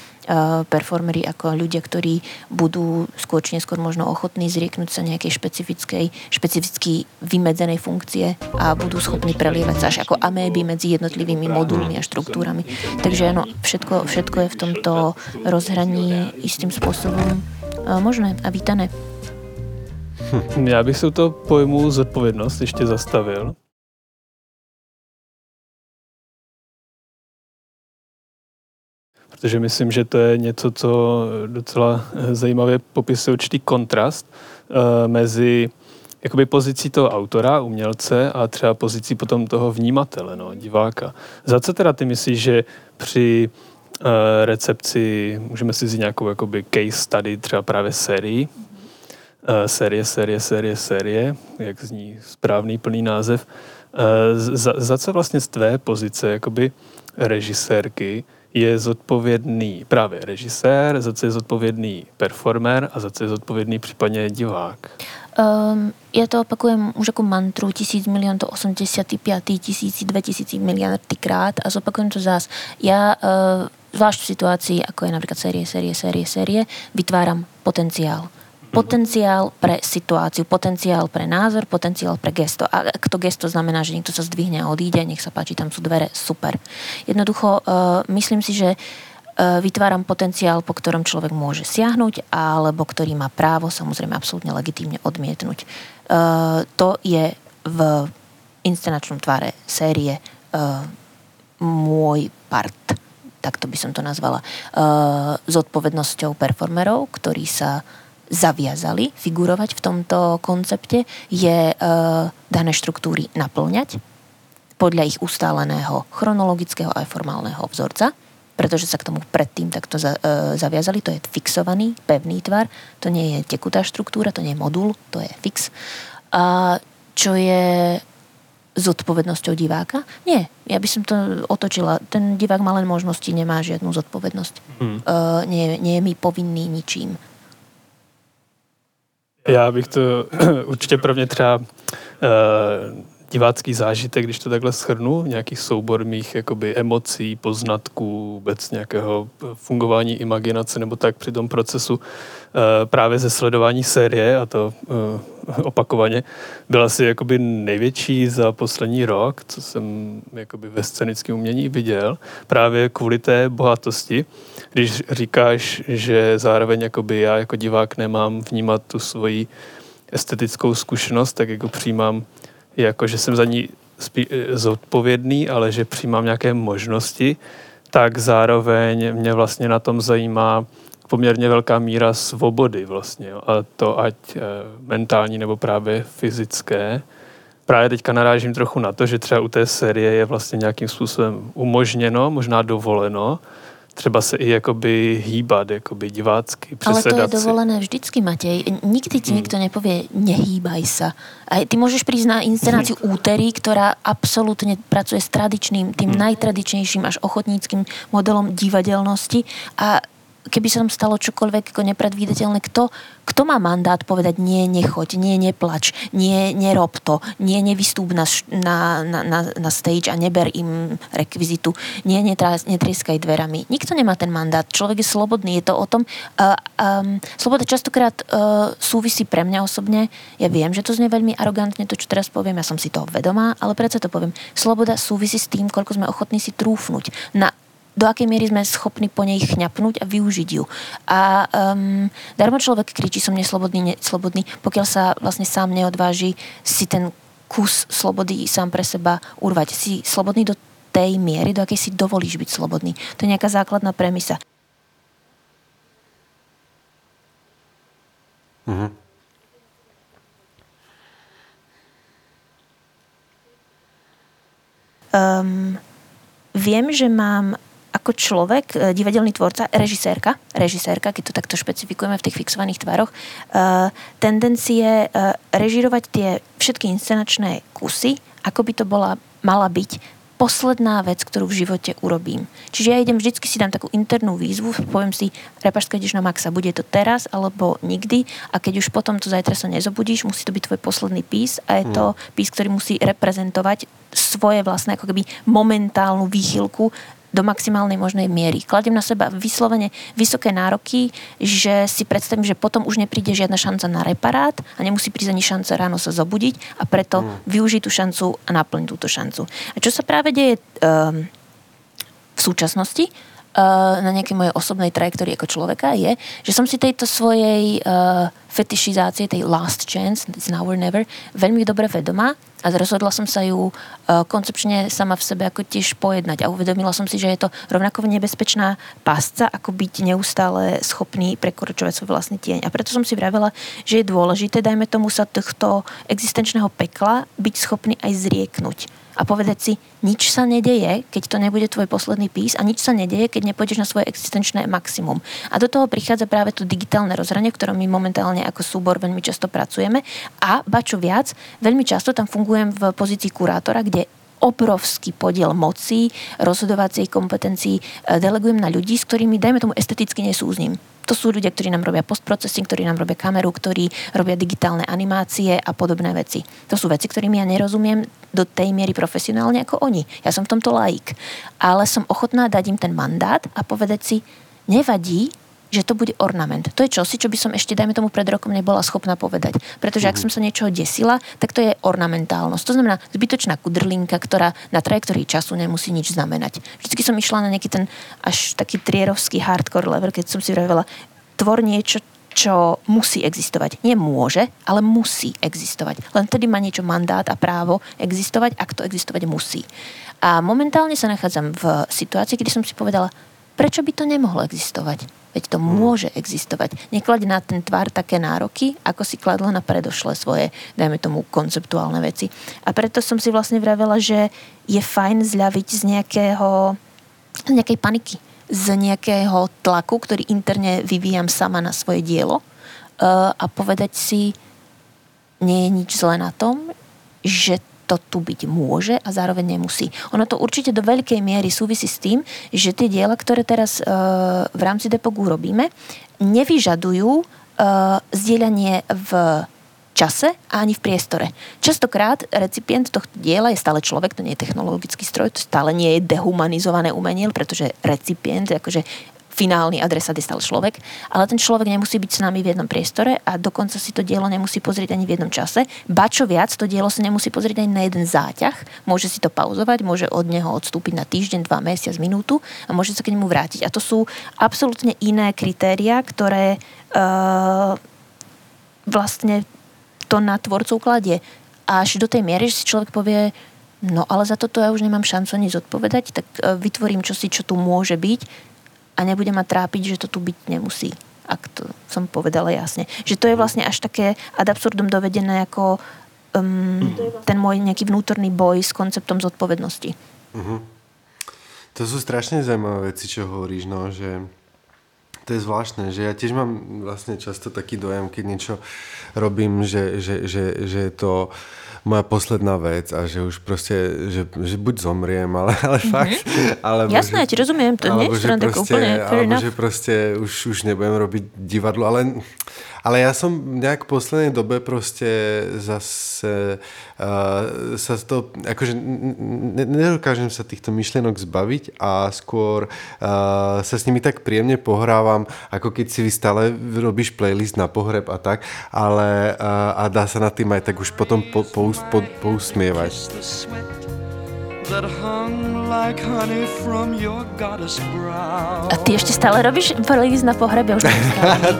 performery ako ľudia, ktorí budú skôr či neskôr možno ochotní zrieknúť sa nejakej špecifickej, špecificky vymedzenej funkcie a budú schopní prelievať sa až ako améby medzi jednotlivými modulmi a štruktúrami. Takže áno, všetko, všetko je v tomto rozhraní istým spôsobom možné a vítané. Já bych se u pojmu zodpovědnost ještě zastavil. Protože myslím, že to je něco, co docela zajímavě popisuje určitý kontrast uh, mezi jakoby pozicí toho autora, umělce a třeba pozicí potom toho vnímatele, no, diváka. Za co teda ty myslíš, že při uh, recepci, můžeme si vzít nějakou jakoby case study, třeba právě sérii, série, série, série, série, jak zní správný plný název. Uh, za, za co vlastně z tvé pozice jakoby režisérky je zodpovědný právě režisér, za co je zodpovědný performer a za co je zodpovědný případně divák? Um, ja to opakujem už ako mantru tisíc milión to 85. tisíci, 2000 miliardy krát a zopakujem to zás. Ja uh, zvlášť v situácii, ako je napríklad série, série, série, série, vytváram potenciál potenciál pre situáciu, potenciál pre názor, potenciál pre gesto. A ak to gesto znamená, že niekto sa zdvihne a odíde, nech sa páči, tam sú dvere, super. Jednoducho, uh, myslím si, že uh, vytváram potenciál, po ktorom človek môže siahnuť, alebo ktorý má právo, samozrejme, absolútne legitímne odmietnúť. Uh, to je v inscenačnom tvare série uh, môj part takto by som to nazvala, uh, zodpovednosťou performerov, ktorí sa zaviazali figurovať v tomto koncepte, je e, dané štruktúry naplňať podľa ich ustáleného chronologického aj formálneho vzorca, pretože sa k tomu predtým takto za, e, zaviazali. To je fixovaný, pevný tvar, to nie je tekutá štruktúra, to nie je modul, to je fix. A čo je zodpovednosťou diváka? Nie, ja by som to otočila. Ten divák má len možnosti, nemá žiadnu zodpovednosť. Hmm. Uh, nie, nie je mi povinný ničím. Já bych to určitě pro mě třeba uh, divácký zážitek, když to takhle schrnu, nějaký soubor mých jakoby emocí, poznatků, vůbec nějakého fungování imaginace nebo tak při tom procesu Eh, právě ze sledování série, a to eh, opakovaně, byl asi jakoby největší za poslední rok, co jsem jakoby ve scénickém umění viděl, právě kvůli té bohatosti. Když říkáš, že zároveň jakoby já jako divák nemám vnímat tu svoji estetickou zkušenost, tak jako přijímám, jako že jsem za ní eh, zodpovědný, ale že přijímám nějaké možnosti, tak zároveň mě vlastně na tom zajímá poměrně velká míra svobody vlastně. Jo. A to ať e, mentální nebo právě fyzické. Právě teďka narážím trochu na to, že třeba u té série je vlastně nějakým způsobem umožněno, možná dovoleno, třeba se i jakoby hýbat, jakoby divácky, Ale to je dovolené vždycky, Matej. Nikdy ti hmm. nikto nepovie, nehýbaj sa. A ty môžeš prísť na inscenáciu útery, ktorá absolútne pracuje s tradičným, tým hmm. najtradičnejším až ochotníckým modelom divadelnosti a keby sa tam stalo čokoľvek ako nepredvídateľné, kto, kto má mandát povedať nie, nechoď, nie, neplač, nie, nerob to, nie, nevystúp na, na, na, na stage a neber im rekvizitu, nie, netrieskaj dverami. Nikto nemá ten mandát. Človek je slobodný. Je to o tom... Uh, um, sloboda častokrát uh, súvisí pre mňa osobne. Ja viem, že to znie veľmi arogantne, to, čo teraz poviem, ja som si toho vedomá, ale predsa to poviem. Sloboda súvisí s tým, koľko sme ochotní si trúfnuť na do akej miery sme schopní po nej chňapnúť a využiť ju. A um, darmo človek kričí, som neslobodný, neslobodný, pokiaľ sa vlastne sám neodváži si ten kus slobody sám pre seba urvať. Si slobodný do tej miery, do akej si dovolíš byť slobodný. To je nejaká základná premisa. Uh-huh. Um, viem, že mám ako človek, e, divadelný tvorca, režisérka, režisérka, keď to takto špecifikujeme v tých fixovaných tvaroch, uh, tendencie uh, režirovať tie všetky inscenačné kusy, ako by to bola, mala byť posledná vec, ktorú v živote urobím. Čiže ja idem, vždycky si dám takú internú výzvu, poviem si, repaška, ideš na maxa, bude to teraz alebo nikdy a keď už potom to zajtra sa nezobudíš, musí to byť tvoj posledný pís a je to pís, ktorý musí reprezentovať svoje vlastné ako keby momentálnu výchylku do maximálnej možnej miery. Kladiem na seba vyslovene vysoké nároky, že si predstavím, že potom už nepríde žiadna šanca na reparát a nemusí prísť ani šanca ráno sa zobudiť a preto mm. využiť tú šancu a naplniť túto šancu. A čo sa práve deje um, v súčasnosti, na nejakej mojej osobnej trajektórii ako človeka je, že som si tejto svojej uh, fetišizácie, tej last chance, it's now or never, veľmi dobre vedomá a rozhodla som sa ju uh, koncepčne sama v sebe ako tiež pojednať a uvedomila som si, že je to rovnako nebezpečná pásca, ako byť neustále schopný prekročovať svoj vlastný tieň. A preto som si vravela, že je dôležité, dajme tomu sa tohto existenčného pekla, byť schopný aj zrieknúť a povedať si, nič sa nedeje, keď to nebude tvoj posledný pís a nič sa nedeje, keď nepôjdeš na svoje existenčné maximum. A do toho prichádza práve to digitálne rozhranie, v ktorom my momentálne ako súbor veľmi často pracujeme a ba čo viac, veľmi často tam fungujem v pozícii kurátora, kde obrovský podiel moci, rozhodovacej kompetencií e, delegujem na ľudí, s ktorými, dajme tomu, esteticky nesúzním. To sú ľudia, ktorí nám robia postprocessing, ktorí nám robia kameru, ktorí robia digitálne animácie a podobné veci. To sú veci, ktorými ja nerozumiem do tej miery profesionálne ako oni. Ja som v tomto laik. Ale som ochotná dať im ten mandát a povedať si, nevadí, že to bude ornament. To je čosi, čo by som ešte, dajme tomu, pred rokom nebola schopná povedať. Pretože ak mhm. som sa niečoho desila, tak to je ornamentálnosť. To znamená zbytočná kudrlinka, ktorá na trajektórii času nemusí nič znamenať. Vždycky som išla na nejaký ten až taký trierovský hardcore level, keď som si vravela, tvor niečo, čo musí existovať. Nie môže, ale musí existovať. Len tedy má niečo mandát a právo existovať, ak to existovať musí. A momentálne sa nachádzam v situácii, kedy som si povedala, prečo by to nemohlo existovať? Veď to môže existovať. Neklaď na ten tvar také nároky, ako si kladla na predošle svoje, dajme tomu, konceptuálne veci. A preto som si vlastne vravela, že je fajn zľaviť z nejakého, z nejakej paniky, z nejakého tlaku, ktorý interne vyvíjam sama na svoje dielo uh, a povedať si, nie je nič zlé na tom, že to tu byť môže a zároveň nemusí. Ono to určite do veľkej miery súvisí s tým, že tie diela, ktoré teraz uh, v rámci Depogu robíme, nevyžadujú uh, zdieľanie v čase a ani v priestore. Častokrát recipient tohto diela je stále človek, to nie je technologický stroj, to stále nie je dehumanizované umenie, pretože recipient, akože finálny adresát je stále človek, ale ten človek nemusí byť s nami v jednom priestore a dokonca si to dielo nemusí pozrieť ani v jednom čase. Ba čo viac, to dielo sa nemusí pozrieť ani na jeden záťah. Môže si to pauzovať, môže od neho odstúpiť na týždeň, dva mesiac, minútu a môže sa k nemu vrátiť. A to sú absolútne iné kritéria, ktoré uh, vlastne to na tvorcov kladie. Až do tej miery, že si človek povie, no ale za toto ja už nemám šancu ani zodpovedať, tak uh, vytvorím čosi, čo tu môže byť a nebude ma trápiť, že to tu byť nemusí. Ak to som povedala jasne. Že to je vlastne až také ad absurdum dovedené ako um, ten môj nejaký vnútorný boj s konceptom zodpovednosti. Uh-huh. To sú strašne zaujímavé veci, čo hovoríš, no, že to je zvláštne, že ja tiež mám vlastne často taký dojem, keď niečo robím, že, že, že, že je to moja posledná vec a že už proste, že, že buď zomriem, ale, ale mm-hmm. fakt. Alebo, Jasné, že, ja ti rozumiem, to nie je proste, úplne Alebo že proste už, už nebudem robiť divadlo, ale ale ja som nejak v poslednej dobe proste zase uh, sa to, akože nedokážem sa týchto myšlienok zbaviť a skôr uh, sa s nimi tak príjemne pohrávam, ako keď si stále robíš playlist na pohreb a tak, ale uh, a dá sa na tým aj tak už potom po, po, po, pousmievať. A ty ešte stále robíš playlist na pohrebe? Už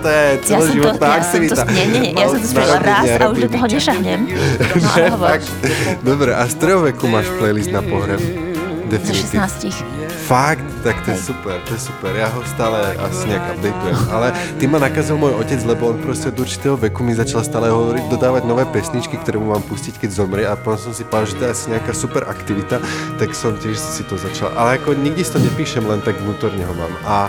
to je celoživotná ja aktivita. Ja nie, nie, nie, ja som to spravila raz a už do toho nešahnem. No, Dobre, a z veku máš playlist na pohreb? Definitív. 16. Fakt? Tak to je super, to je super. Ja ho stále asi nejak updateujem. Ale ty ma nakazil môj otec, lebo on proste od určitého veku mi začal stále hovoriť, dodávať nové pesničky, ktoré mu mám pustiť, keď zomrie a potom som si povedal, že to je asi nejaká super aktivita, tak som tiež si to začal. Ale ako nikdy si to nepíšem, len tak vnútorne ho mám. A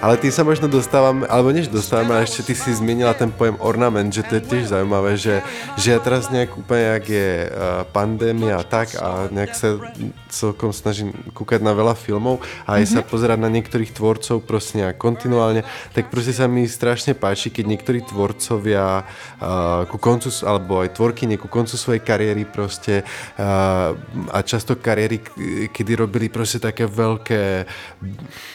Ale tým sa možno dostávame, alebo než dostávame, ale ešte ty si zmienila ten pojem ornament, že to je tiež zaujímavé, že, že ja teraz nejak úplne, jak je uh, pandémia a tak a nejak sa celkom snažím kúkať na veľa filmov a aj mm-hmm. sa mhm. pozerať na niektorých tvorcov proste nejak kontinuálne, tak proste sa mi strašne páči, keď niektorí tvorcovia uh, ku koncu, alebo aj tvorkyne ku koncu svojej kariéry proste uh, a často kariéry, kedy robili proste také veľké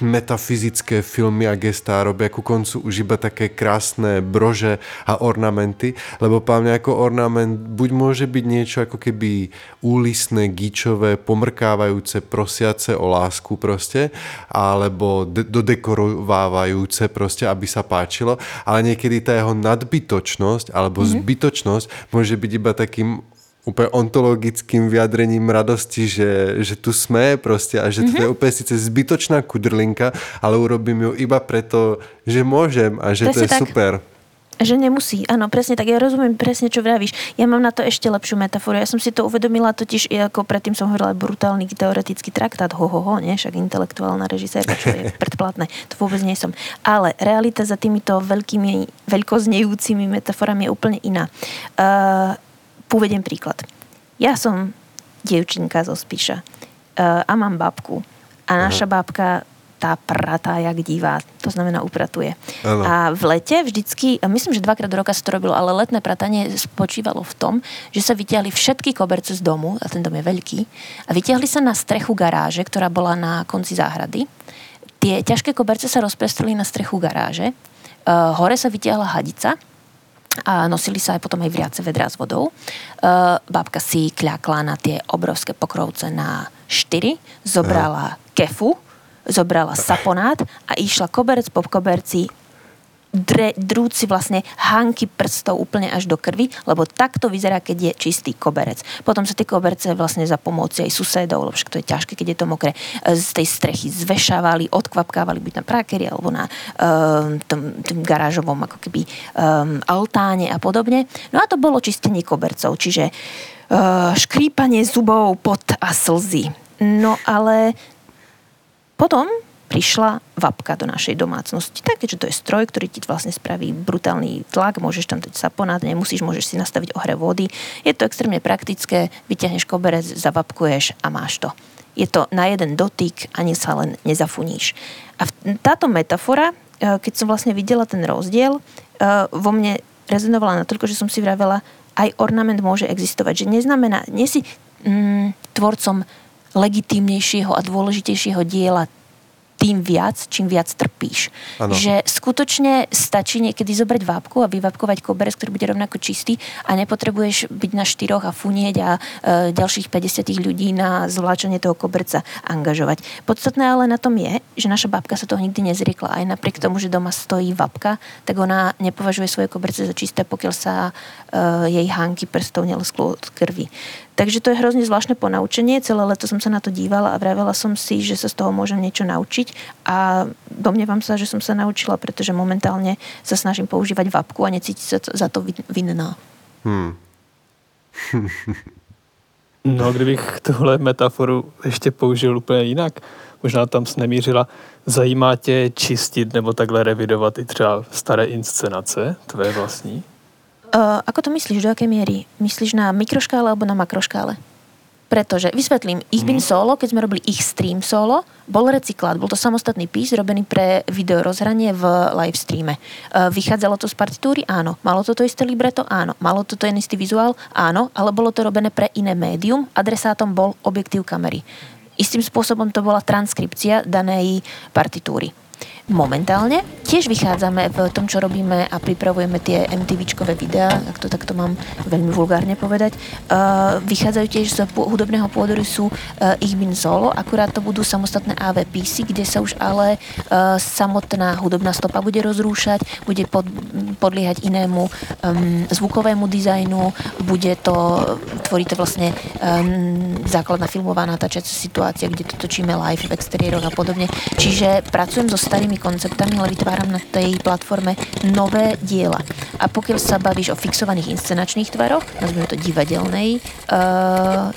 metafyzické filmy a gestá, robia ku koncu už iba také krásne brože a ornamenty, lebo mňa ako ornament buď môže byť niečo ako keby úlisné, gíčové, pomrkávajúce, prosiace o lásku proste, alebo de- dodekorovávajúce proste, aby sa páčilo, ale niekedy tá jeho nadbytočnosť alebo mm-hmm. zbytočnosť môže byť iba takým úplne ontologickým vyjadrením radosti, že, že tu sme proste a že mm-hmm. to je mhm. úplne síce zbytočná kudrlinka, ale urobím ju iba preto, že môžem a že Presne to je tak. super. Že nemusí, áno, presne tak. Ja rozumiem presne, čo vravíš. Ja mám na to ešte lepšiu metaforu. Ja som si to uvedomila totiž, ako predtým som hovorila, brutálny teoretický traktát, ho, ho, ho, nie? Však intelektuálna režisérka, čo je predplatné. To vôbec nie som. Ale realita za týmito veľkými, veľkoznejúcimi metaforami je úplne iná. Uh, Uvediem príklad. Ja som dievčinka zo Spiša uh, a mám babku. A naša Aha. babka tá pratá jak divá, to znamená upratuje. Ano. A v lete vždycky, myslím, že dvakrát do roka sa to robilo, ale letné pratanie spočívalo v tom, že sa vytiahli všetky koberce z domu, a ten dom je veľký, a vytiahli sa na strechu garáže, ktorá bola na konci záhrady. Tie ťažké koberce sa rozprestreli na strechu garáže, uh, hore sa vytiahla hadica, a nosili sa aj potom aj vriace vedrá s vodou. Uh, babka si kľakla na tie obrovské pokrovce na 4, zobrala kefu, zobrala saponát a išla koberec po koberci dre, drúci vlastne hanky prstov úplne až do krvi, lebo takto vyzerá, keď je čistý koberec. Potom sa tie koberce vlastne za pomoci aj susedov, lebo to je ťažké, keď je to mokré, z tej strechy zvešávali, odkvapkávali buď na prákery alebo na um, tom, tom garážovom ako keby um, altáne a podobne. No a to bolo čistenie kobercov, čiže uh, škrípanie zubov, pot a slzy. No ale potom prišla vapka do našej domácnosti. Takže to je stroj, ktorý ti vlastne spraví brutálny tlak, môžeš tam dať saponát, nemusíš, môžeš si nastaviť ohre vody. Je to extrémne praktické, vyťahneš koberec, zavapkuješ a máš to. Je to na jeden dotyk, ani sa len nezafuníš. A táto metafora, e, keď som vlastne videla ten rozdiel, e, vo mne rezonovala natoľko, že som si vravela, aj ornament môže existovať. Že neznamená, nie si mm, tvorcom legitímnejšieho a dôležitejšieho diela tým viac, čím viac trpíš. Ano. Že skutočne stačí niekedy zobrať vápku a vyvápkovať koberec, ktorý bude rovnako čistý a nepotrebuješ byť na štyroch a funieť a e, ďalších 50 ľudí na zvláčanie toho koberca angažovať. Podstatné ale na tom je, že naša babka sa toho nikdy nezriekla. Aj napriek tomu, že doma stojí vapka, tak ona nepovažuje svoje koberce za čisté, pokiaľ sa e, jej hánky prstov nelesklo od krvi. Takže to je hrozne zvláštne ponaučenie. Celé leto som sa na to dívala a vravela som si, že sa z toho môžem niečo naučiť a domnievam sa, že som sa naučila, pretože momentálne sa snažím používať vapku a necítiť sa za to vinná. Hmm. no, kdybych tohle metaforu ještě použil úplně jinak, možná tam nemířila, zajímá tě čistit nebo takhle revidovat i třeba staré inscenace, tvoje vlastní? Uh, ako to myslíš? Do akej miery? Myslíš na mikroškále alebo na makroškále? Pretože, vysvetlím, ich bin mhm. solo, keď sme robili ich stream solo, bol recyklát, bol to samostatný pís robený pre video rozhranie v live streame. Uh, vychádzalo to z partitúry? Áno. Malo to to isté libreto? Áno. Malo to ten istý vizuál? Áno. Ale bolo to robené pre iné médium. Adresátom bol objektív kamery. Istým spôsobom to bola transkripcia danej partitúry momentálne. Tiež vychádzame v tom, čo robíme a pripravujeme tie MTVčkové videá, ak to takto mám veľmi vulgárne povedať. Uh, vychádzajú tiež z hudobného pôdorysu uh, Ich bin solo, akurát to budú samostatné AV kde sa už ale uh, samotná hudobná stopa bude rozrúšať, bude pod, podliehať inému um, zvukovému dizajnu, bude to, tvorí to vlastne um, základná filmová natáčacia situácia, kde to točíme live v exteriéroch a podobne. Čiže pracujem so starými konceptami, ale vytváram na tej platforme nové diela. A pokiaľ sa bavíš o fixovaných inscenačných tvaroch, nazvime to divadelnej uh,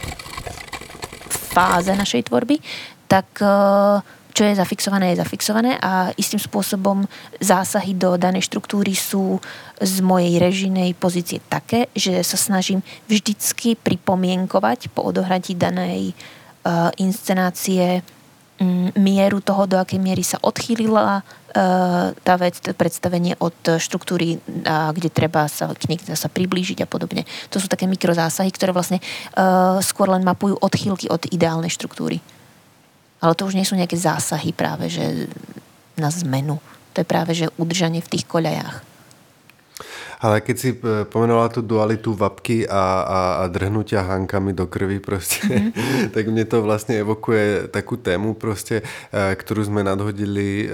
fáze našej tvorby, tak uh, čo je zafixované, je zafixované a istým spôsobom zásahy do danej štruktúry sú z mojej režinej pozície také, že sa snažím vždycky pripomienkovať po odohratí danej uh, inscenácie mieru toho, do akej miery sa odchýlila uh, tá vec, predstavenie od štruktúry, kde treba sa k nej sa priblížiť a podobne. To sú také mikrozásahy, ktoré vlastne uh, skôr len mapujú odchýlky od ideálnej štruktúry. Ale to už nie sú nejaké zásahy práve, že na zmenu. To je práve, že udržanie v tých koľajách. Ale keď si e, pomenovala tú dualitu vapky a, a, a drhnutia hankami do krvi proste, mm-hmm. tak mne to vlastne evokuje takú tému proste, e, ktorú sme nadhodili e,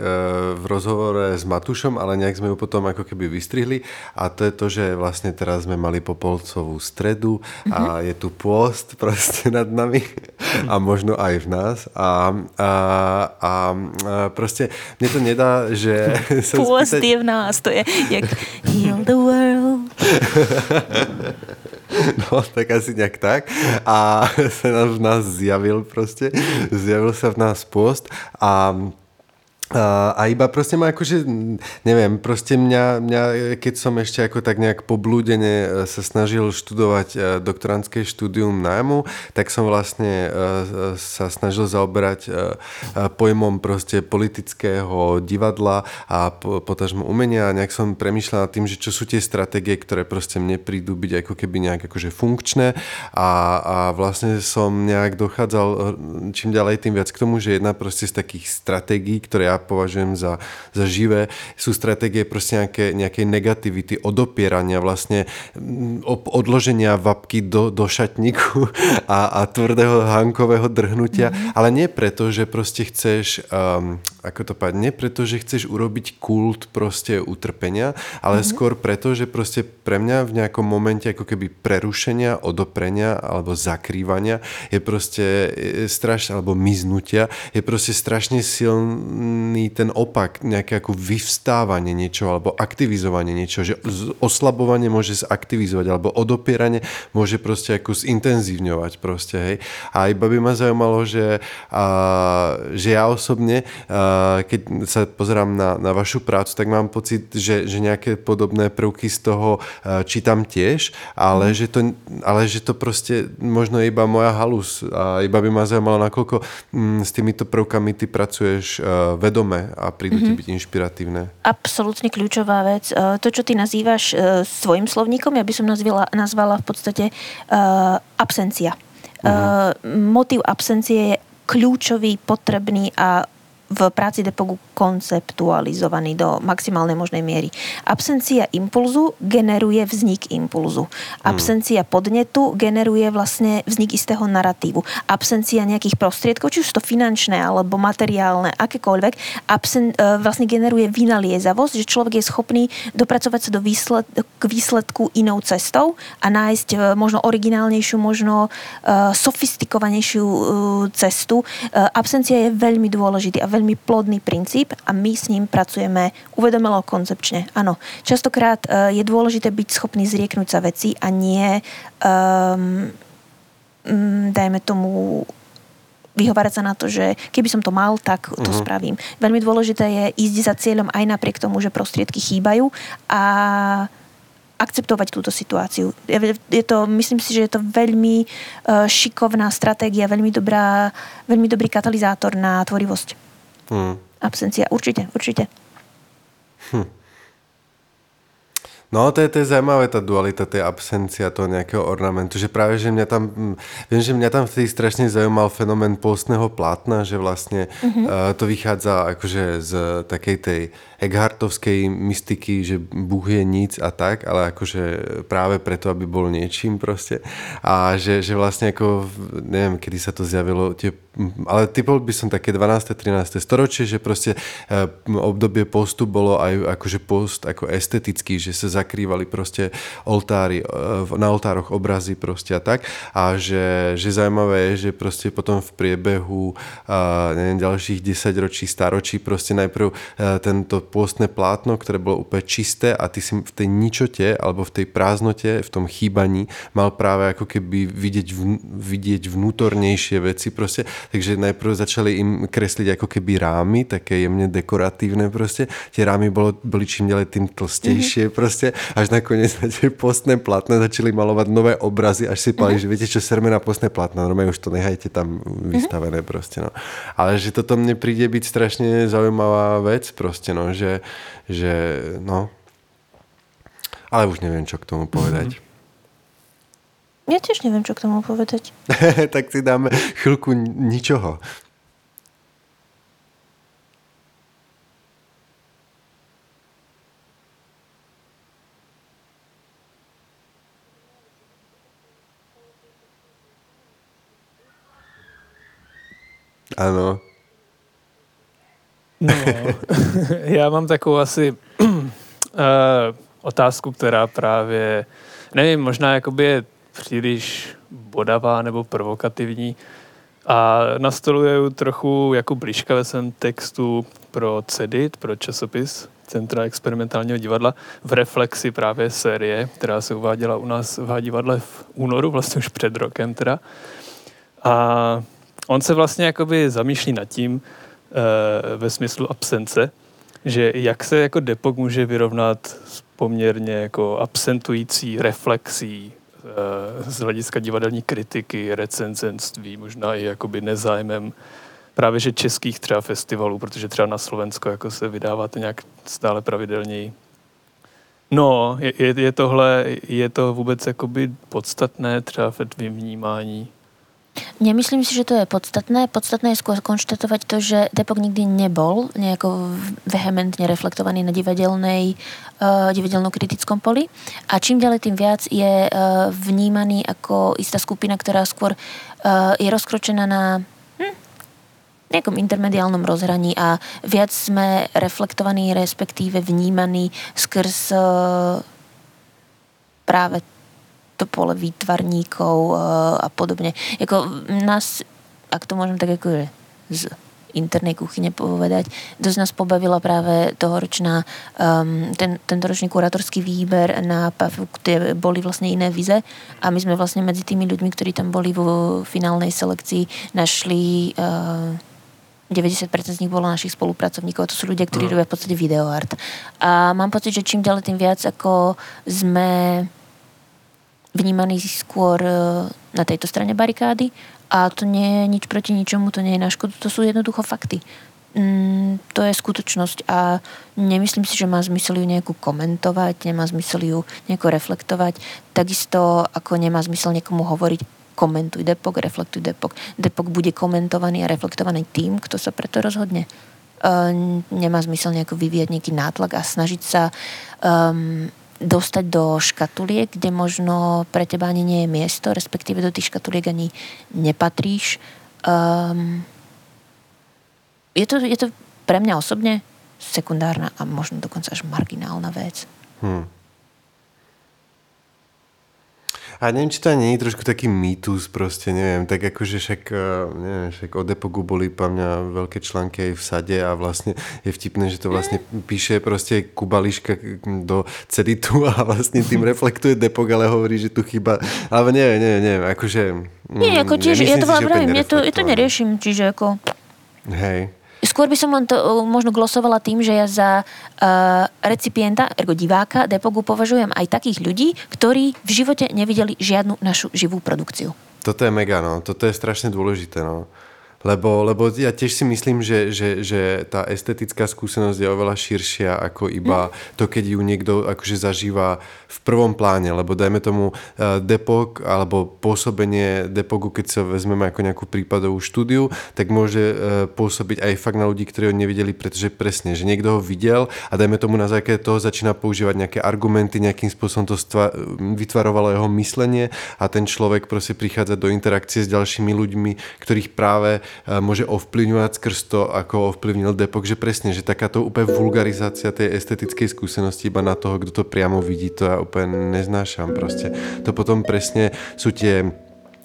v rozhovore s Matušom, ale nejak sme ju potom ako keby vystrihli a to je to, že vlastne teraz sme mali popolcovú stredu a mhm. je tu pôst proste nad nami a možno aj v nás a, a, a, proste mne to nedá, že... Pôst spýtať... je v nás, to je jak heal the world world. No, tak asi nejak tak. A sa v nás zjavil proste, zjavil sa v nás post a a, iba proste ma akože, neviem, proste mňa, mňa, keď som ešte ako tak nejak poblúdene e, sa snažil študovať e, doktorantské štúdium nájmu, tak som vlastne e, sa snažil zaoberať pojmom proste politického divadla a potažmo umenia a nejak som premýšľal nad tým, že čo sú tie stratégie, ktoré proste mne prídu byť ako keby nejak akože funkčné. A, a vlastne som nejak dochádzal čím ďalej tým viac k tomu, že jedna proste z takých stratégií, ktoré ja považujem za, za živé, sú stratégie proste nejaké, nejakej negativity, odopierania vlastne, mm, odloženia vapky do, do šatníku a, a tvrdého hankového drhnutia, mm-hmm. ale nie preto, že proste chceš, um, ako to padne, preto, že chceš urobiť kult proste utrpenia, ale mm-hmm. skôr preto, že proste pre mňa v nejakom momente ako keby prerušenia, odoprenia alebo zakrývania je proste strašne, alebo miznutia, je proste strašne silný silný ten opak, nejaké ako vyvstávanie niečo alebo aktivizovanie niečo, že oslabovanie môže zaktivizovať alebo odopieranie môže proste ako zintenzívňovať proste, hej. A iba by ma zaujímalo, že, a, že ja osobne, a, keď sa pozerám na, na vašu prácu, tak mám pocit, že, že nejaké podobné prvky z toho a, čítam tiež, ale, mm. že to, ale že to proste možno je iba moja halus a iba by ma zaujímalo, nakoľko m, mm, s týmito prvkami ty pracuješ vedome vedome a prídu mm-hmm. ti byť inšpiratívne. Absolútne kľúčová vec. E, to, čo ty nazývaš e, svojim slovníkom, ja by som nazvala, nazvala v podstate uh, absencia. Mm-hmm. Motív absencie je kľúčový, potrebný a v práci depogu konceptualizovaný do maximálnej možnej miery. Absencia impulzu generuje vznik impulzu. Absencia podnetu generuje vlastne vznik istého narratívu. Absencia nejakých prostriedkov, či už to finančné alebo materiálne, akékoľvek, absen, e, vlastne generuje vynaliezavosť, že človek je schopný dopracovať sa do výsled, k výsledku inou cestou a nájsť e, možno originálnejšiu, možno uh, sofistikovanejšiu cestu. Absencia je veľmi dôležitý a veľmi plodný princíp a my s ním pracujeme uvedomelo koncepčne. Áno, častokrát uh, je dôležité byť schopný zrieknúť sa veci a nie, um, dajme tomu, vyhovárať sa na to, že keby som to mal, tak to uh-huh. spravím. Veľmi dôležité je ísť za cieľom aj napriek tomu, že prostriedky chýbajú a akceptovať túto situáciu. Je to, myslím si, že je to veľmi uh, šikovná stratégia, veľmi, dobrá, veľmi dobrý katalizátor na tvorivosť. Hmm. Absencia, určite, určite. Hm. No, to je, to je zaujímavé, tá dualita, tej absencia toho nejakého ornamentu, že práve, že mňa tam, viem, že mňa tam vtedy strašne zaujímal fenomén postného plátna, že vlastne mm-hmm. uh, to vychádza akože z takej tej Eckhartovskej mystiky, že Búh je nic a tak, ale akože práve preto, aby bol niečím proste. A že, že vlastne ako, neviem, kedy sa to zjavilo, tie, ale typol by som také 12. 13. storočie, že proste e, obdobie postu bolo aj akože post ako estetický, že sa zakrývali proste oltári, e, na oltároch obrazy proste a tak. A že, že zaujímavé je, že proste potom v priebehu uh, neviem, ďalších 10 ročí, staročí proste najprv uh, tento pôstne plátno, ktoré bolo úplne čisté a ty si v tej ničote alebo v tej prázdnote, v tom chýbaní mal práve ako keby vidieť, vn, vidieť vnútornejšie veci proste. Takže najprv začali im kresliť ako keby rámy, také jemne dekoratívne proste. Tie rámy bolo, boli čím ďalej tým tlstejšie mm-hmm. proste, až nakoniec na tie postné platné začali malovať nové obrazy, až si povedali, mm-hmm. že viete čo, serme na postné platná, normálne už to nechajte tam vystavené mm-hmm. proste, no. Ale že toto mne príde byť strašne zaujímavá vec proste, no, že, že no, ale už neviem, čo k tomu povedať. Mm-hmm. Ja tiež neviem, čo k tomu povedať. tak si dáme chvíľku ničoho. Áno. No, já mám takovou asi uh, otázku, která právě, nevím, možná jakoby je příliš bodavá nebo provokativní a nastoluje trochu jako blížka ve svém textu pro CEDIT, pro časopis Centra experimentálního divadla v reflexi právě série, která se uváděla u nás v divadle v únoru, vlastně už před rokem teda. A on se vlastně jakoby zamýšlí nad tím e, ve smyslu absence, že jak se jako Depok může vyrovnat s poměrně jako absentující reflexí e, z hlediska divadelní kritiky, recenzenství, možná i jakoby nezájmem právě že českých třeba festivalů, protože třeba na Slovensko jako se vydáváte nějak stále pravidelněji. No, je, je, tohle, je to vůbec jakoby podstatné třeba ve vnímání? Nemyslím si, že to je podstatné. Podstatné je skôr konštatovať to, že Depok nikdy nebol nejako vehementne reflektovaný na divadelnej, uh, divadelno-kritickom poli. A čím ďalej, tým viac je uh, vnímaný ako istá skupina, ktorá skôr uh, je rozkročená na hm, nejakom intermediálnom rozhraní a viac sme reflektovaní, respektíve vnímaní skrz uh, práve to pole výtvarníkov eh, a podobne. Jako nás, ak to môžem tak ako z internej kuchyne povedať. Dosť nás pobavila práve tohoročná, um, ten, tento ročný kurátorský výber na PAF, kde boli vlastne iné vize a my sme vlastne medzi tými ľuďmi, ktorí tam boli vo finálnej selekcii, našli uh, 90% z nich bolo našich spolupracovníkov. To sú ľudia, ktorí no. robia v podstate videoart. A mám pocit, že čím ďalej, tým viac ako sme vnímaný skôr e, na tejto strane barikády a to nie je nič proti ničomu, to nie je na škodu, to sú jednoducho fakty. Mm, to je skutočnosť a nemyslím si, že má zmysel ju nejako komentovať, nemá zmysel ju nejako reflektovať, takisto ako nemá zmysel niekomu hovoriť komentuj Depok, reflektuj Depok. Depok bude komentovaný a reflektovaný tým, kto sa preto rozhodne. Uh, nemá zmysel nejako vyvíjať nejaký nátlak a snažiť sa um, dostať do škatuliek, kde možno pre teba ani nie je miesto, respektíve do tých škatuliek ani nepatríš. Um, je, to, je to pre mňa osobne sekundárna a možno dokonca až marginálna vec. Hmm. A neviem, či to nie je trošku taký mýtus proste, neviem, tak akože však, e, neviem, však o Depogu boli pa mňa veľké články aj v sade a vlastne je vtipné, že to vlastne píše proste Kubališka do ceditu a vlastne tým reflektuje Depok, ale hovorí, že tu chyba, ale neviem, neviem, neviem, akože... Nie, ako tiež, ja to vám ja to, ja to neriešim, čiže ako... Hej. Skôr by som len to uh, možno glosovala tým, že ja za uh, recipienta, ergo diváka Depogu považujem aj takých ľudí, ktorí v živote nevideli žiadnu našu živú produkciu. Toto je mega, no. Toto je strašne dôležité, no. Lebo, lebo ja tiež si myslím, že, že, že tá estetická skúsenosť je oveľa širšia ako iba mm. to, keď ju niekto akože zažíva v prvom pláne, lebo dajme tomu uh, Depok alebo pôsobenie Depogu, keď sa vezmeme ako nejakú prípadovú štúdiu, tak môže uh, pôsobiť aj fakt na ľudí, ktorí ho nevideli, pretože presne, že niekto ho videl a dajme tomu na základe toho začína používať nejaké argumenty, nejakým spôsobom to stva- vytvarovalo jeho myslenie a ten človek proste prichádza do interakcie s ďalšími ľuďmi, ktorých práve môže ovplyvňovať skrz to, ako ovplyvnil Depok, že presne, že takáto úplne vulgarizácia tej estetickej skúsenosti iba na toho, kto to priamo vidí, to ja úplne neznášam proste. To potom presne sú tie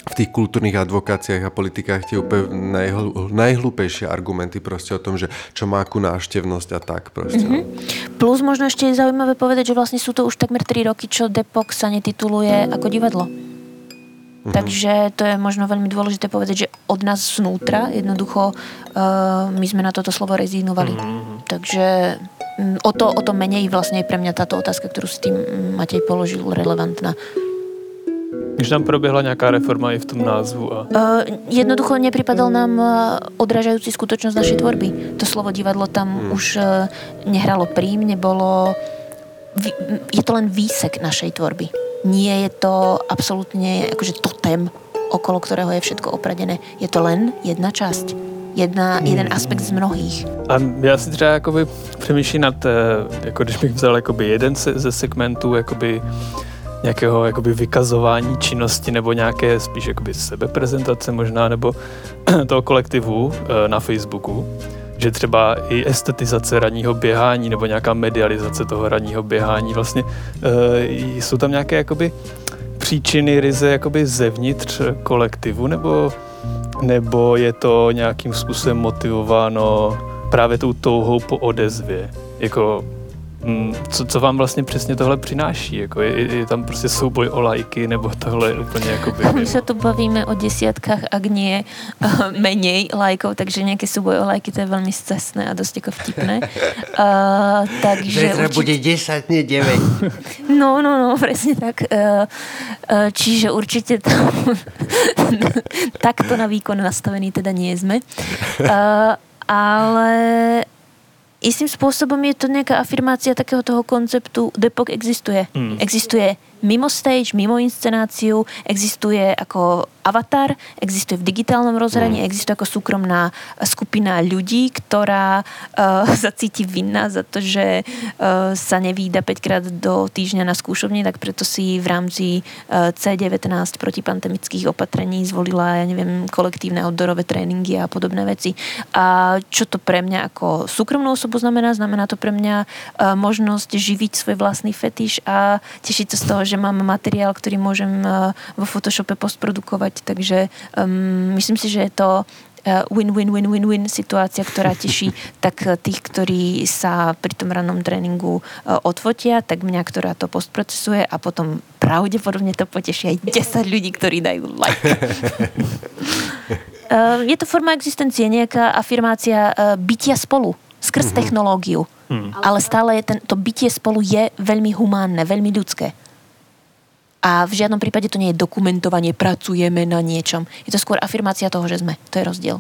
v tých kultúrnych advokáciách a politikách tie úplne najhl- najhlúpejšie argumenty proste o tom, že čo má akú náštevnosť a tak proste. Mm-hmm. Plus možno ešte je zaujímavé povedať, že vlastne sú to už takmer 3 roky, čo Depok sa netituluje ako divadlo. Mm-hmm. Takže to je možno veľmi dôležité povedať, že od nás znútra jednoducho uh, my sme na toto slovo rezignovali. Mm-hmm. Takže um, o, to, o to menej vlastne je pre mňa táto otázka, ktorú si tým Matej položil, relevantná. Když tam proběhla nějaká reforma i v tom názvu? A... Uh, jednoducho nepripadal nám uh, odražajúci skutočnosť našej tvorby. To slovo divadlo tam hmm. už uh, nehralo prím, nebolo... Je to len výsek našej tvorby. Nie je to absolútne akože tém, okolo ktorého je všetko opradené. Je to len jedna časť. Jedna, jeden aspekt z mnohých. A já si třeba jakoby přemýšlím nad, jako když bych vzal jakoby jeden ze segmentů jakoby nějakého jakoby vykazování činnosti nebo nějaké spíš jakoby sebeprezentace možná nebo toho kolektivu eh, na Facebooku, že třeba i estetizace ranního běhání nebo nějaká medializace toho ranního běhání, vlastně e, jsou tam nějaké jakoby příčiny ryze jakoby zevnitř kolektivu nebo, nebo je to nějakým způsobem motivováno právě tou touhou po odezvě? Jako co, co vám vlastně přesně tohle přináší? Jako je, je tam prostě souboj o lajky, nebo tohle je úplně jako by My se tu bavíme o desiatkách, ak nie uh, menej lajkov, takže nějaký souboj o lajky, to je velmi scesné a dost jako vtipné. Uh, takže Zajtra určite... bude 10, nie 9. No, no, no, presne tak. Uh, uh, čiže určite tam takto na výkon nastavený teda nie sme. Uh, ale istým spôsobom je to nejaká afirmácia takého toho konceptu Depok existuje. Mm. Existuje mimo stage, mimo inscenáciu, existuje ako avatar, existuje v digitálnom rozhraní, mm. existuje ako súkromná skupina ľudí, ktorá uh, sa cíti vinná za to, že uh, sa nevída 5 krát do týždňa na skúšovni, tak preto si v rámci uh, C19 protipandemických opatrení zvolila, ja neviem, kolektívne outdoorové tréningy a podobné veci. A čo to pre mňa ako súkromnú osobu znamená? Znamená to pre mňa uh, možnosť živiť svoj vlastný fetiš a tešiť sa z toho, že mám materiál, ktorý môžem uh, vo Photoshope postprodukovať takže um, myslím si, že je to win-win-win-win-win uh, situácia, ktorá teší tak uh, tých, ktorí sa pri tom rannom tréningu odfotia, tak mňa, ktorá to postprocesuje a potom pravdepodobne to poteší aj 10 ľudí, ktorí dajú like. je to forma existencie, nejaká afirmácia bytia spolu skrz mm-hmm. technológiu. Mm. Ale stále je ten, to bytie spolu je veľmi humánne, veľmi ľudské. A v žiadnom prípade to nie je dokumentovanie, pracujeme na niečom. Je to skôr afirmácia toho, že sme. To je rozdiel.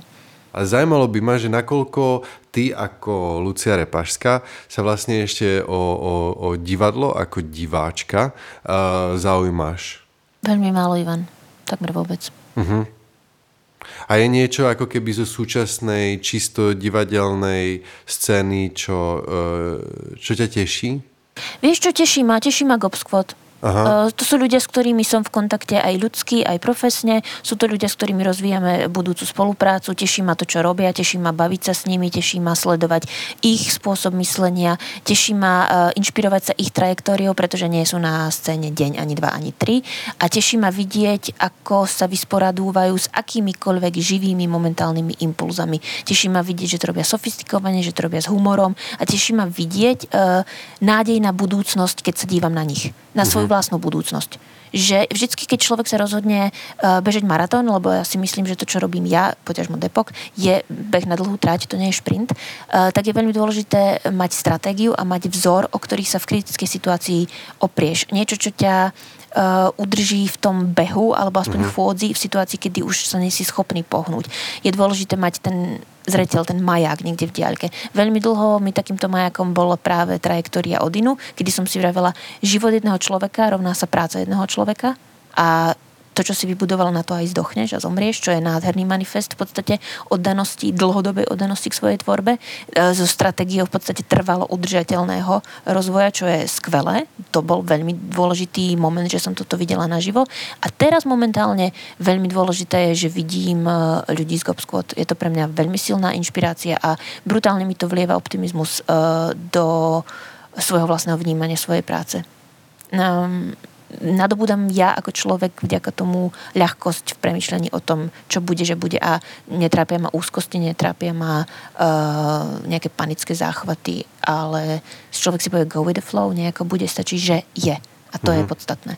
A zaujímalo by ma, že nakoľko ty ako Lucia Repašská sa vlastne ešte o, o, o divadlo ako diváčka uh, zaujímaš? Veľmi málo, Ivan. Takmer vôbec. Uh-huh. A je niečo ako keby zo súčasnej čisto divadelnej scény, čo, uh, čo ťa teší? Vieš, čo teší ma? Teší ma Gobsquad. Aha. Eh, to sú ľudia, s ktorými som v kontakte aj ľudský, aj profesne. Sú to ľudia, s ktorými rozvíjame budúcu spoluprácu. Teší ma to, čo robia, teší ma baviť sa s nimi, teší ma sledovať ich spôsob myslenia, teší ma uh, inšpirovať sa ich trajektóriou, pretože nie sú na scéne deň ani dva, ani tri. A teší ma vidieť, ako sa vysporadúvajú s akýmikoľvek živými momentálnymi impulzami. Teší ma vidieť, že to robia sofistikovane, že to robia s humorom a teší ma vidieť uh, nádej na budúcnosť, keď sa dívam na nich. Na svoju svoju vlastnú budúcnosť. Že vždycky, keď človek sa rozhodne uh, bežať maratón, lebo ja si myslím, že to, čo robím ja, poťažmo Depok, je beh na dlhú trať, to nie je šprint, uh, tak je veľmi dôležité mať stratégiu a mať vzor, o ktorý sa v kritickej situácii oprieš. Niečo, čo ťa uh, udrží v tom behu, alebo aspoň mm-hmm. v fôdzi, v situácii, kedy už sa nie si schopný pohnúť. Je dôležité mať ten zreteľ, ten maják niekde v diaľke. Veľmi dlho mi takýmto majakom bola práve trajektória Odinu, kedy som si vravela, život jedného človeka rovná sa práca jedného človeka a to, čo si vybudoval, na to aj zdochneš a zomrieš, čo je nádherný manifest v podstate oddanosti, dlhodobej oddanosti k svojej tvorbe, so stratégiou v podstate trvalo udržateľného rozvoja, čo je skvelé. To bol veľmi dôležitý moment, že som toto videla naživo. A teraz momentálne veľmi dôležité je, že vidím ľudí z Gobsquad. Je to pre mňa veľmi silná inšpirácia a brutálne mi to vlieva optimizmus do svojho vlastného vnímania svojej práce. Um, nadobúdam ja ako človek vďaka tomu ľahkosť v premyšľaní o tom, čo bude, že bude a netrápia ma úzkosti, netrápia ma uh, nejaké panické záchvaty, ale človek si povie go with the flow, nejako bude, stačí, že je. A to mm-hmm. je mhm. podstatné.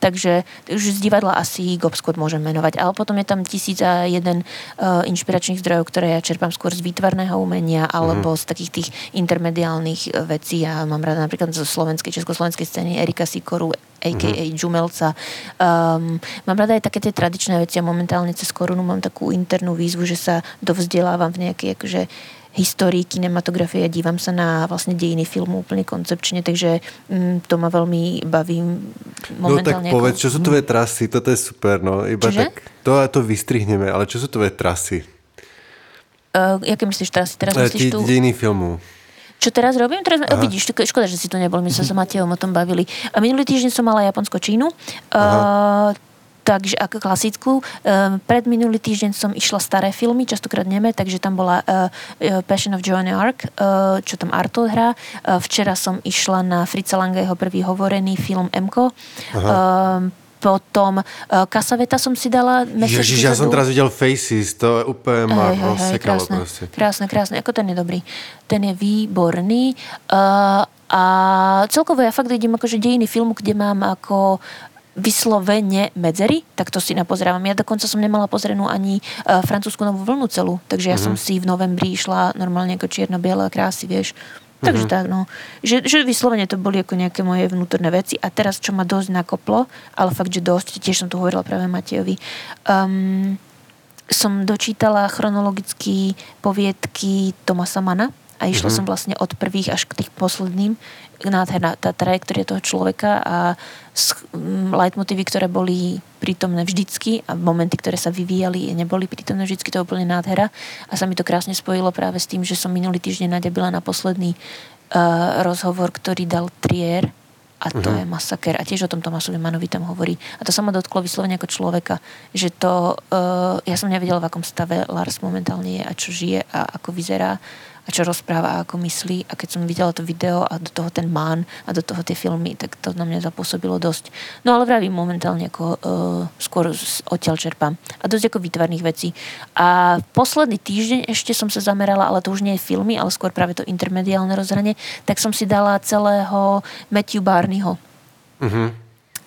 Takže už z divadla asi Gobskot môžem menovať. Ale potom je tam tisíc a jeden uh, inšpiračných zdrojov, ktoré ja čerpám skôr z výtvarného umenia alebo mm. z takých tých intermediálnych e, vecí. Ja mám rada napríklad zo slovenskej, československej scény Erika Sikoru, a.k.a. Mm-hmm. Džumelca. Um, mám rada aj také tie tradičné veci a momentálne cez korunu mám takú internú výzvu, že sa dovzdelávam v nejakej akože histórii kinematografie a dívam sa na vlastne dejiny filmu úplne koncepčne, takže mm, to ma veľmi baví momentálne. No tak povedz, čo sú tvoje trasy, toto je super, no. Iba Čože? tak, to, to vystrihneme, ale čo sú tvoje trasy? Uh, jaké myslíš trasy? Teraz uh, myslíš tu... Dejiny filmu. Čo teraz robím? Teraz, oh, vidíš, škoda, že si to nebol, my sa s Matejom o tom bavili. A minulý týždeň som mala Japonsko Čínu. Uh, takže ako klasickú. Um, pred minulý týždeň som išla staré filmy, častokrát neme, takže tam bola uh, Passion of Joanne Arc, uh, čo tam Arto hrá. Uh, včera som išla na Fritza Langeho prvý hovorený film Mko. Um, potom uh, Kasaveta som si dala mesiac Ježiš, ja som teraz videl Faces, to je úplne ma hej, hej, krásne, proste. krásne, krásne, ako ten je dobrý. Ten je výborný. Uh, a celkovo ja fakt idem akože dejiny filmu, kde mám ako vyslovene medzery, tak to si napozerám. Ja dokonca som nemala pozrenú ani uh, francúzsku novú vlnu celú, takže ja mm-hmm. som si v novembri išla normálne ako čierno-biele krásy, vieš. Takže mm-hmm. tak, no. Že, že vyslovene to boli ako nejaké moje vnútorné veci a teraz, čo ma dosť nakoplo, ale fakt, že dosť, tiež som to hovorila práve Matejovi, um, som dočítala chronologicky poviedky Tomasa Mana a išla mm-hmm. som vlastne od prvých až k tých posledným nádherná tá trajektória toho človeka a leitmotívy, ktoré boli prítomné vždycky a momenty, ktoré sa vyvíjali, neboli prítomné vždycky, to je úplne nádhera. A sa mi to krásne spojilo práve s tým, že som minulý týždeň nadebila na posledný uh, rozhovor, ktorý dal Trier a to uh-huh. je masaker. A tiež o tom Tomasovi Manovi tam hovorí. A to sa ma dotklo vyslovene ako človeka, že to, uh, ja som nevedela, v akom stave Lars momentálne je a čo žije a ako vyzerá a čo rozpráva a ako myslí. A keď som videla to video a do toho ten man a do toho tie filmy, tak to na mňa zapôsobilo dosť. No ale vravím momentálne ako uh, skôr odtiaľ čerpám. A dosť ako výtvarných vecí. A posledný týždeň ešte som sa zamerala, ale to už nie je filmy, ale skôr práve to intermediálne rozhranie, tak som si dala celého Matthew Barneyho. Uh-huh.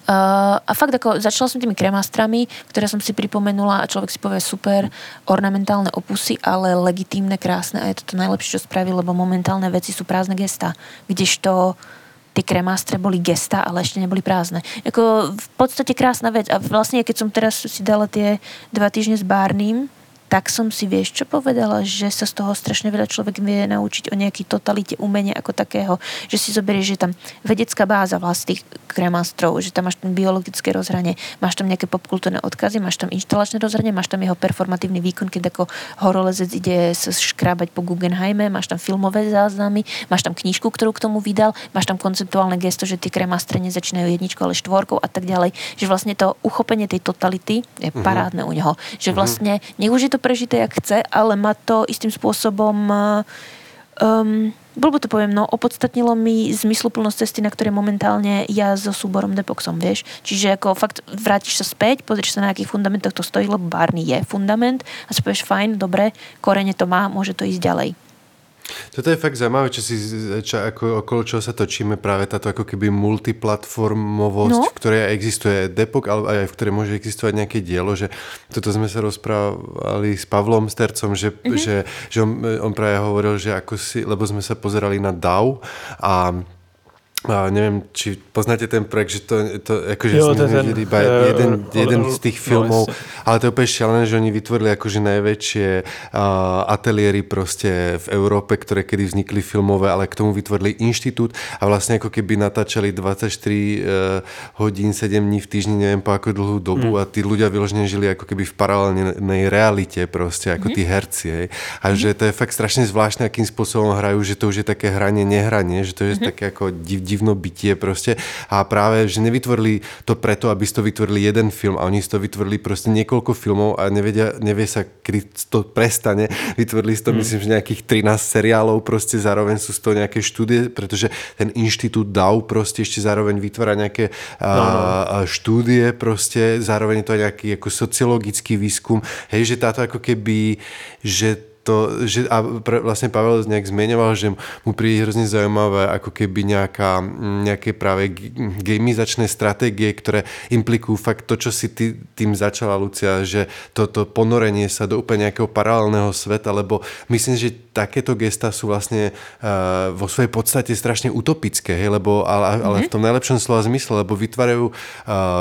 Uh, a fakt ako začala som tými kremastrami, ktoré som si pripomenula a človek si povie super, ornamentálne opusy, ale legitímne, krásne a je to to najlepšie, čo spravil, lebo momentálne veci sú prázdne gesta. Kdežto tie kremastre boli gesta, ale ešte neboli prázdne. Ako v podstate krásna vec a vlastne keď som teraz si dala tie dva týždne s Bárnym, tak som si vieš čo povedala, že sa z toho strašne veľa človek vie naučiť o nejaký totalite umenia ako takého, že si zoberieš, že tam vedecká báza vlastných kremastrov, že tam máš ten biologické rozhranie, máš tam nejaké popkultúrne odkazy, máš tam inštalačné rozhranie, máš tam jeho performatívny výkon, keď ako horolezec ide škrábať po Guggenheime, máš tam filmové záznamy, máš tam knižku, ktorú k tomu vydal, máš tam konceptuálne gesto, že tie kremastre nezačínajú jedničkou, ale štvorkou a tak ďalej. Že vlastne to uchopenie tej totality je mhm. parádne uh-huh. u neho. Že mhm. vlastne, nech už je to prežité, jak chce, ale má to istým spôsobom um, blbo to poviem, no opodstatnilo mi zmysluplnosť cesty, na ktorej momentálne ja so súborom Depoxom, vieš. Čiže ako fakt vrátiš sa späť, pozrieš sa na akých fundamentoch to stojí, lebo Barney je fundament a si povieš fajn, dobre, korene to má, môže to ísť ďalej. Toto je fakt zaujímavé, čo si, čo, ako, okolo čoho sa točíme, práve táto ako keby multiplatformovosť, no? v ktorej existuje Depok, ale aj v ktorej môže existovať nejaké dielo, že toto sme sa rozprávali s Pavlom Stercom, že, mm-hmm. že, že on, on práve hovoril, že ako si, lebo sme sa pozerali na DAO a a neviem, či poznáte ten projekt, že to, to akože Jo, to ten, iba eh, jeden, eh, jeden eh, z tých no, filmov, jasne. ale to je úplne šialené, že oni vytvorili akože najväčšie uh, ateliéry proste v Európe, ktoré kedy vznikli filmové, ale k tomu vytvorili inštitút a vlastne ako keby natáčali 24 uh, hodín, 7 dní v týždni, neviem po ako dlhú dobu mm. a tí ľudia vyložene žili ako keby v paralelnej realite proste, ako mm. tí herci. Hej. A mm. že to je fakt strašne zvláštne, akým spôsobom hrajú, že to už je také hranie, nehranie, že to je mm. také ako div, divno bytie proste a práve, že nevytvorili to preto, aby si to vytvorili jeden film a oni si to vytvorili proste niekoľko filmov a nevedia, nevie sa, kedy to prestane. Vytvorili si to, mm. myslím, že nejakých 13 seriálov proste, zároveň sú z toho nejaké štúdie, pretože ten inštitút DAO proste ešte zároveň vytvára nejaké no, no. A, štúdie proste, zároveň to je nejaký ako sociologický výskum. Hej, že táto ako keby, že to, že, a pre, vlastne Pavel nejak zmienoval, že mu príde hrozne zaujímavé ako keby nejaká, nejaké práve gamizačné stratégie, ktoré implikujú fakt to, čo si ty tým začala, Lucia, že toto ponorenie sa do úplne nejakého paralelného sveta, lebo myslím, že takéto gesta sú vlastne uh, vo svojej podstate strašne utopické, hej, lebo, ale, ale v tom najlepšom slova zmysle, lebo vytvárajú uh,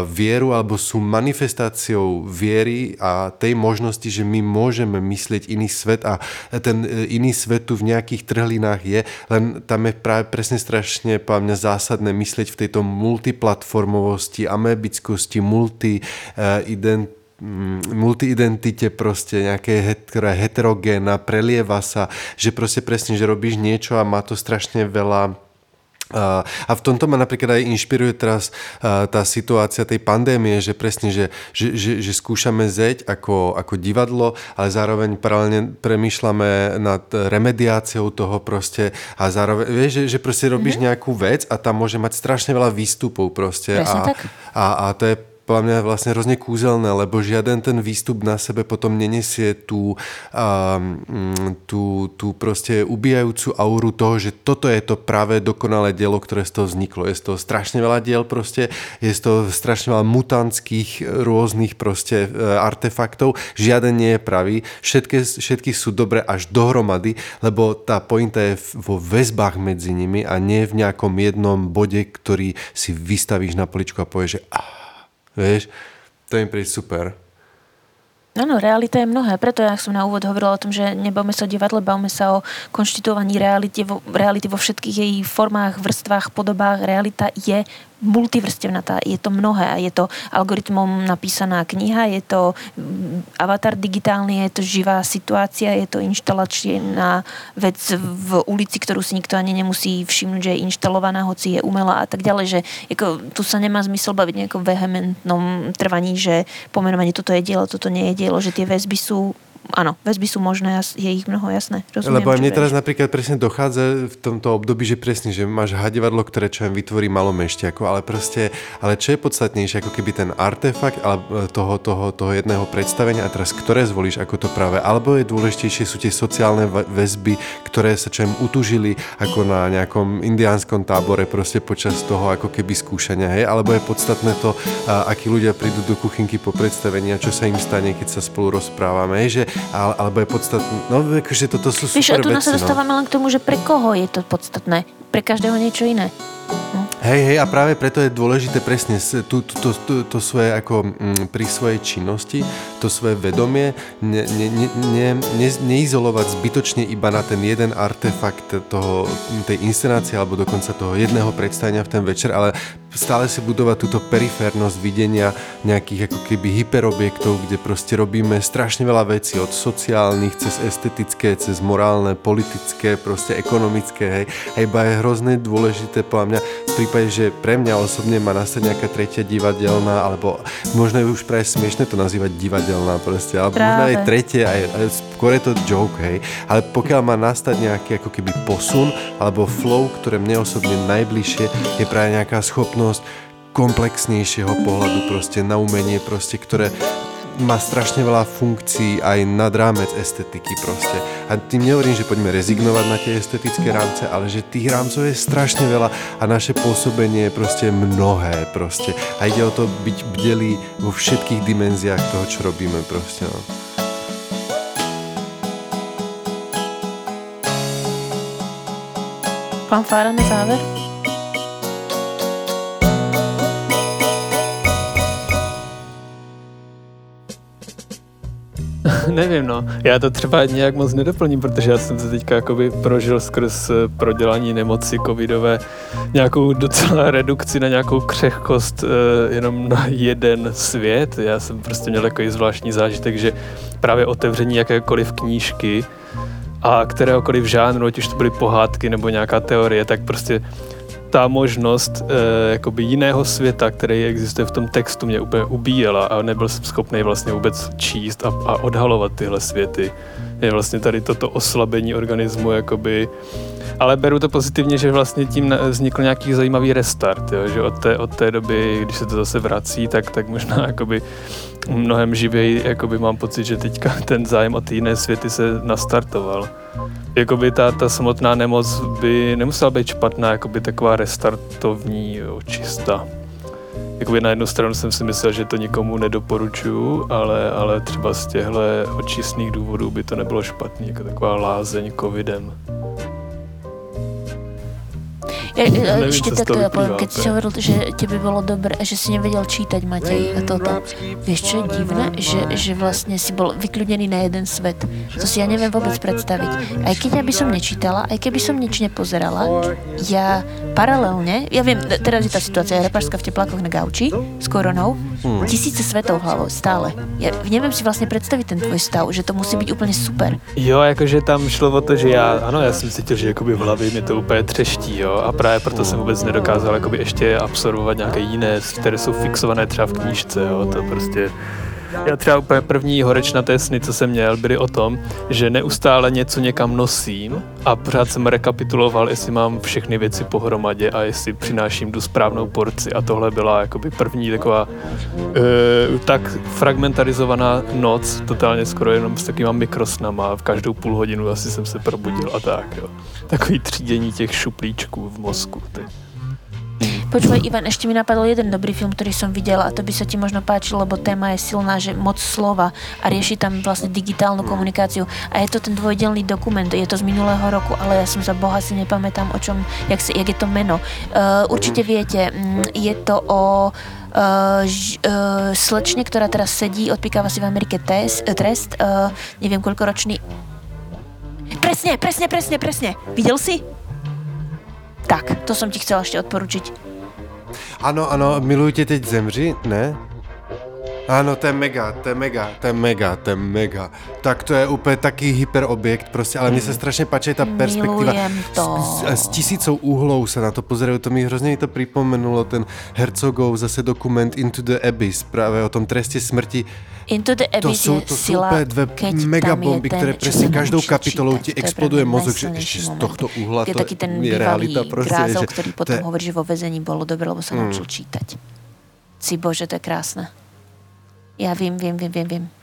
vieru alebo sú manifestáciou viery a tej možnosti, že my môžeme myslieť iný svet a a ten e, iný svet tu v nejakých trhlinách je, len tam je práve presne strašne po mňa zásadné myslieť v tejto multiplatformovosti, amebickosti, multi-ident e, multiidentite proste nejaké, ktorá je heterogénna, prelieva sa, že proste presne, že robíš niečo a má to strašne veľa a v tomto ma napríklad aj inšpiruje teraz tá situácia tej pandémie, že presne, že, že, že, že skúšame zeď ako, ako divadlo, ale zároveň paralelne premýšľame nad remediáciou toho proste a zároveň, vieš, že, že proste robíš mm-hmm. nejakú vec a tam môže mať strašne veľa výstupov proste. Presne a, tak. A, a to je podľa mňa vlastne hrozne kúzelné, lebo žiaden ten výstup na sebe potom nenesie tú, um, tú, tú proste ubijajúcu auru toho, že toto je to práve dokonalé dielo, ktoré z toho vzniklo. Je z toho strašne veľa diel proste, je z toho strašne veľa mutantských rôznych proste e, artefaktov. Žiaden nie je pravý. Všetky, všetky sú dobre až dohromady, lebo tá pointa je vo väzbách medzi nimi a nie v nejakom jednom bode, ktorý si vystavíš na poličku a povieš, že ah, Vieš, to im príde super. Áno, realita je mnohé. Preto ja som na úvod hovorila o tom, že nebavme sa o divadle, bavme sa o konštitovaní reality vo, reality vo všetkých jej formách, vrstvách, podobách. Realita je multivrstevnatá, je to mnohé je to algoritmom napísaná kniha, je to mm, avatar digitálny, je to živá situácia, je to inštalačná vec v ulici, ktorú si nikto ani nemusí všimnúť, že je inštalovaná, hoci je umelá a tak ďalej, že ako, tu sa nemá zmysel baviť nejakom vehementnom trvaní, že pomenovanie toto je dielo, toto nie je dielo, že tie väzby sú áno, väzby sú možné, je ich mnoho, jasné. Rozumiem, Lebo aj mne teraz napríklad presne dochádza v tomto období, že presne, že máš hadivadlo, ktoré čo im vytvorí ako, ale proste, ale čo je podstatnejšie, ako keby ten artefakt ale toho, toho, toho jedného predstavenia a teraz ktoré zvolíš ako to práve, alebo je dôležitejšie sú tie sociálne väzby, ktoré sa čo im utužili ako na nejakom indiánskom tábore proste počas toho ako keby skúšania, hej, alebo je podstatné to, akí ľudia prídu do kuchynky po predstavení a čo sa im stane, keď sa spolu rozprávame, hej, že alebo je podstatné. No, akože toto sú super Víš, a tu veci, sa dostávame no. len k tomu, že pre koho je to podstatné. Pre každého niečo iné. No. Hej, hej, a práve preto je dôležité presne to, to, to, to svoje ako m, pri svojej činnosti, to svoje vedomie ne, ne, ne, ne, ne, neizolovať zbytočne iba na ten jeden artefakt toho, tej inscenácie alebo dokonca toho jedného predstavenia v ten večer, ale stále si budovať túto periférnosť videnia nejakých ako keby hyperobjektov, kde proste robíme strašne veľa vecí od sociálnych cez estetické, cez morálne, politické, proste ekonomické, hej. A iba je hrozne dôležité podľa mňa v prípade, že pre mňa osobne má nastať nejaká tretia divadelná, alebo možno je už práve smiešne to nazývať divadelná proste, práve. možno aj tretie, aj, aj skôr je to joke, hej. Ale pokiaľ má nastať nejaký ako keby posun, alebo flow, ktoré mne osobne najbližšie, je práve nejaká schopnosť schopnosť komplexnejšieho pohľadu proste na umenie, proste, ktoré má strašne veľa funkcií aj nad rámec estetiky proste. A tým nehovorím, že poďme rezignovať na tie estetické rámce, ale že tých rámcov je strašne veľa a naše pôsobenie je proste mnohé proste. A ide o to byť bdelý vo všetkých dimenziách toho, čo robíme proste. No. Fanfára na záver? nevím, no. Já to třeba nějak moc nedoplním, protože já jsem se teďka jakoby prožil skrz eh, prodělání nemoci covidové nějakou docela redukci na nějakou křehkost uh, jenom na jeden svět. Já jsem prostě měl takový zvláštní zážitek, že právě otevření jakékoliv knížky a kteréhokoliv žánru, ať už to byly pohádky nebo nějaká teorie, tak prostě ta možnost e, jiného světa, který existuje v tom textu, mě úplně ubíjela a nebyl jsem schopný vlastně vůbec číst a, a odhalovat tyhle světy. Je vlastně tady toto oslabení organismu, jakoby, ale beru to pozitivně, že vlastně tím vznikl nějaký zajímavý restart, jo? že od té, od té doby, když se to zase vrací, tak, tak možná jakoby mnohem živěji jakoby mám pocit, že teďka ten zájem o ty jiné světy se nastartoval jakoby ta, ta samotná nemoc by nemusela být špatná, jakoby taková restartovní očista. Jakoby na jednu stranu jsem si myslel, že to nikomu nedoporučuju, ale, ale třeba z těchto očistných důvodů by to nebylo špatný, jako taková lázeň covidem. Ja, Neviem, ešte takto ja poviem, keď si hovoril, že tebe bolo dobre, že si nevedel čítať, Matej, a toto. Vieš, čo je divné? Že, že vlastne si bol vykľudený na jeden svet. To si ja neviem vôbec predstaviť. Aj keď ja by som nečítala, aj keby som nič nepozerala, ja paralelne, ja viem, teraz je tá situácia, ja repašská v teplákoch na gauči s koronou, hmm. tisíce svetov hlavou, stále. Ja neviem si vlastne predstaviť ten tvoj stav, že to musí byť úplne super. Jo, jakože tam šlo o to, že já, ano, já jsem cítil, že jakoby v hlavě mi to úplně třeští, jo, a právě proto jsem vůbec nedokázal jakoby ještě absorbovat nějaké jiné, které jsou fixované třeba v knížce, jo, to prostě já třeba úplně první horečnaté sny, co jsem měl, byly o tom, že neustále něco někam nosím a pořád jsem rekapituloval, jestli mám všechny věci pohromadě a jestli přináším tu správnou porci. A tohle byla jakoby první taková e, tak fragmentarizovaná noc, totálně skoro jenom s takýma mikrosnama. V každou půl hodinu asi jsem se probudil a tak, jo. Takový třídění těch šuplíčků v mozku. Teď. Počúvaj, Ivan, ešte mi napadol jeden dobrý film, ktorý som videla a to by sa ti možno páčilo, lebo téma je silná, že moc slova a rieši tam vlastne digitálnu komunikáciu. A je to ten dvojdelný dokument, je to z minulého roku, ale ja som za Boha si nepamätám, o čom, jak, si, jak je to meno. Uh, určite viete, mm, je to o uh, ž, uh, slečne, ktorá teraz sedí, odpikáva si v Amerike test, uh, trest, uh, neviem koľko ročný. Presne, presne, presne, presne. Videl si? Tak, to som ti chcela ešte odporučiť. Ano, ano, miluji tě teď zemři, ne? Ano, to je mega, to je mega, to je mega, to je mega. Tak to je úplně taký hyperobjekt prostě, ale mně se strašně páči ta perspektiva. to. S, s, s tisícou úhlou se na to pozerají, to mi hrozně to připomenulo, ten Herzogov zase dokument Into the Abyss, právě o tom trestě smrti. Into the Abyss to jsou, to jsou úplně dvě megabomby, které přesně každou kapitolou ti exploduje mozek, že ještě z tohto úhla je to taky ten je realita prostě. Grázov, že který potom je... hovorí, že vo vezení bolo dobre, lebo sa mm. naučil čítať. Si Bože, to je krásne. Ja, wem, wem, wem, wem, wem?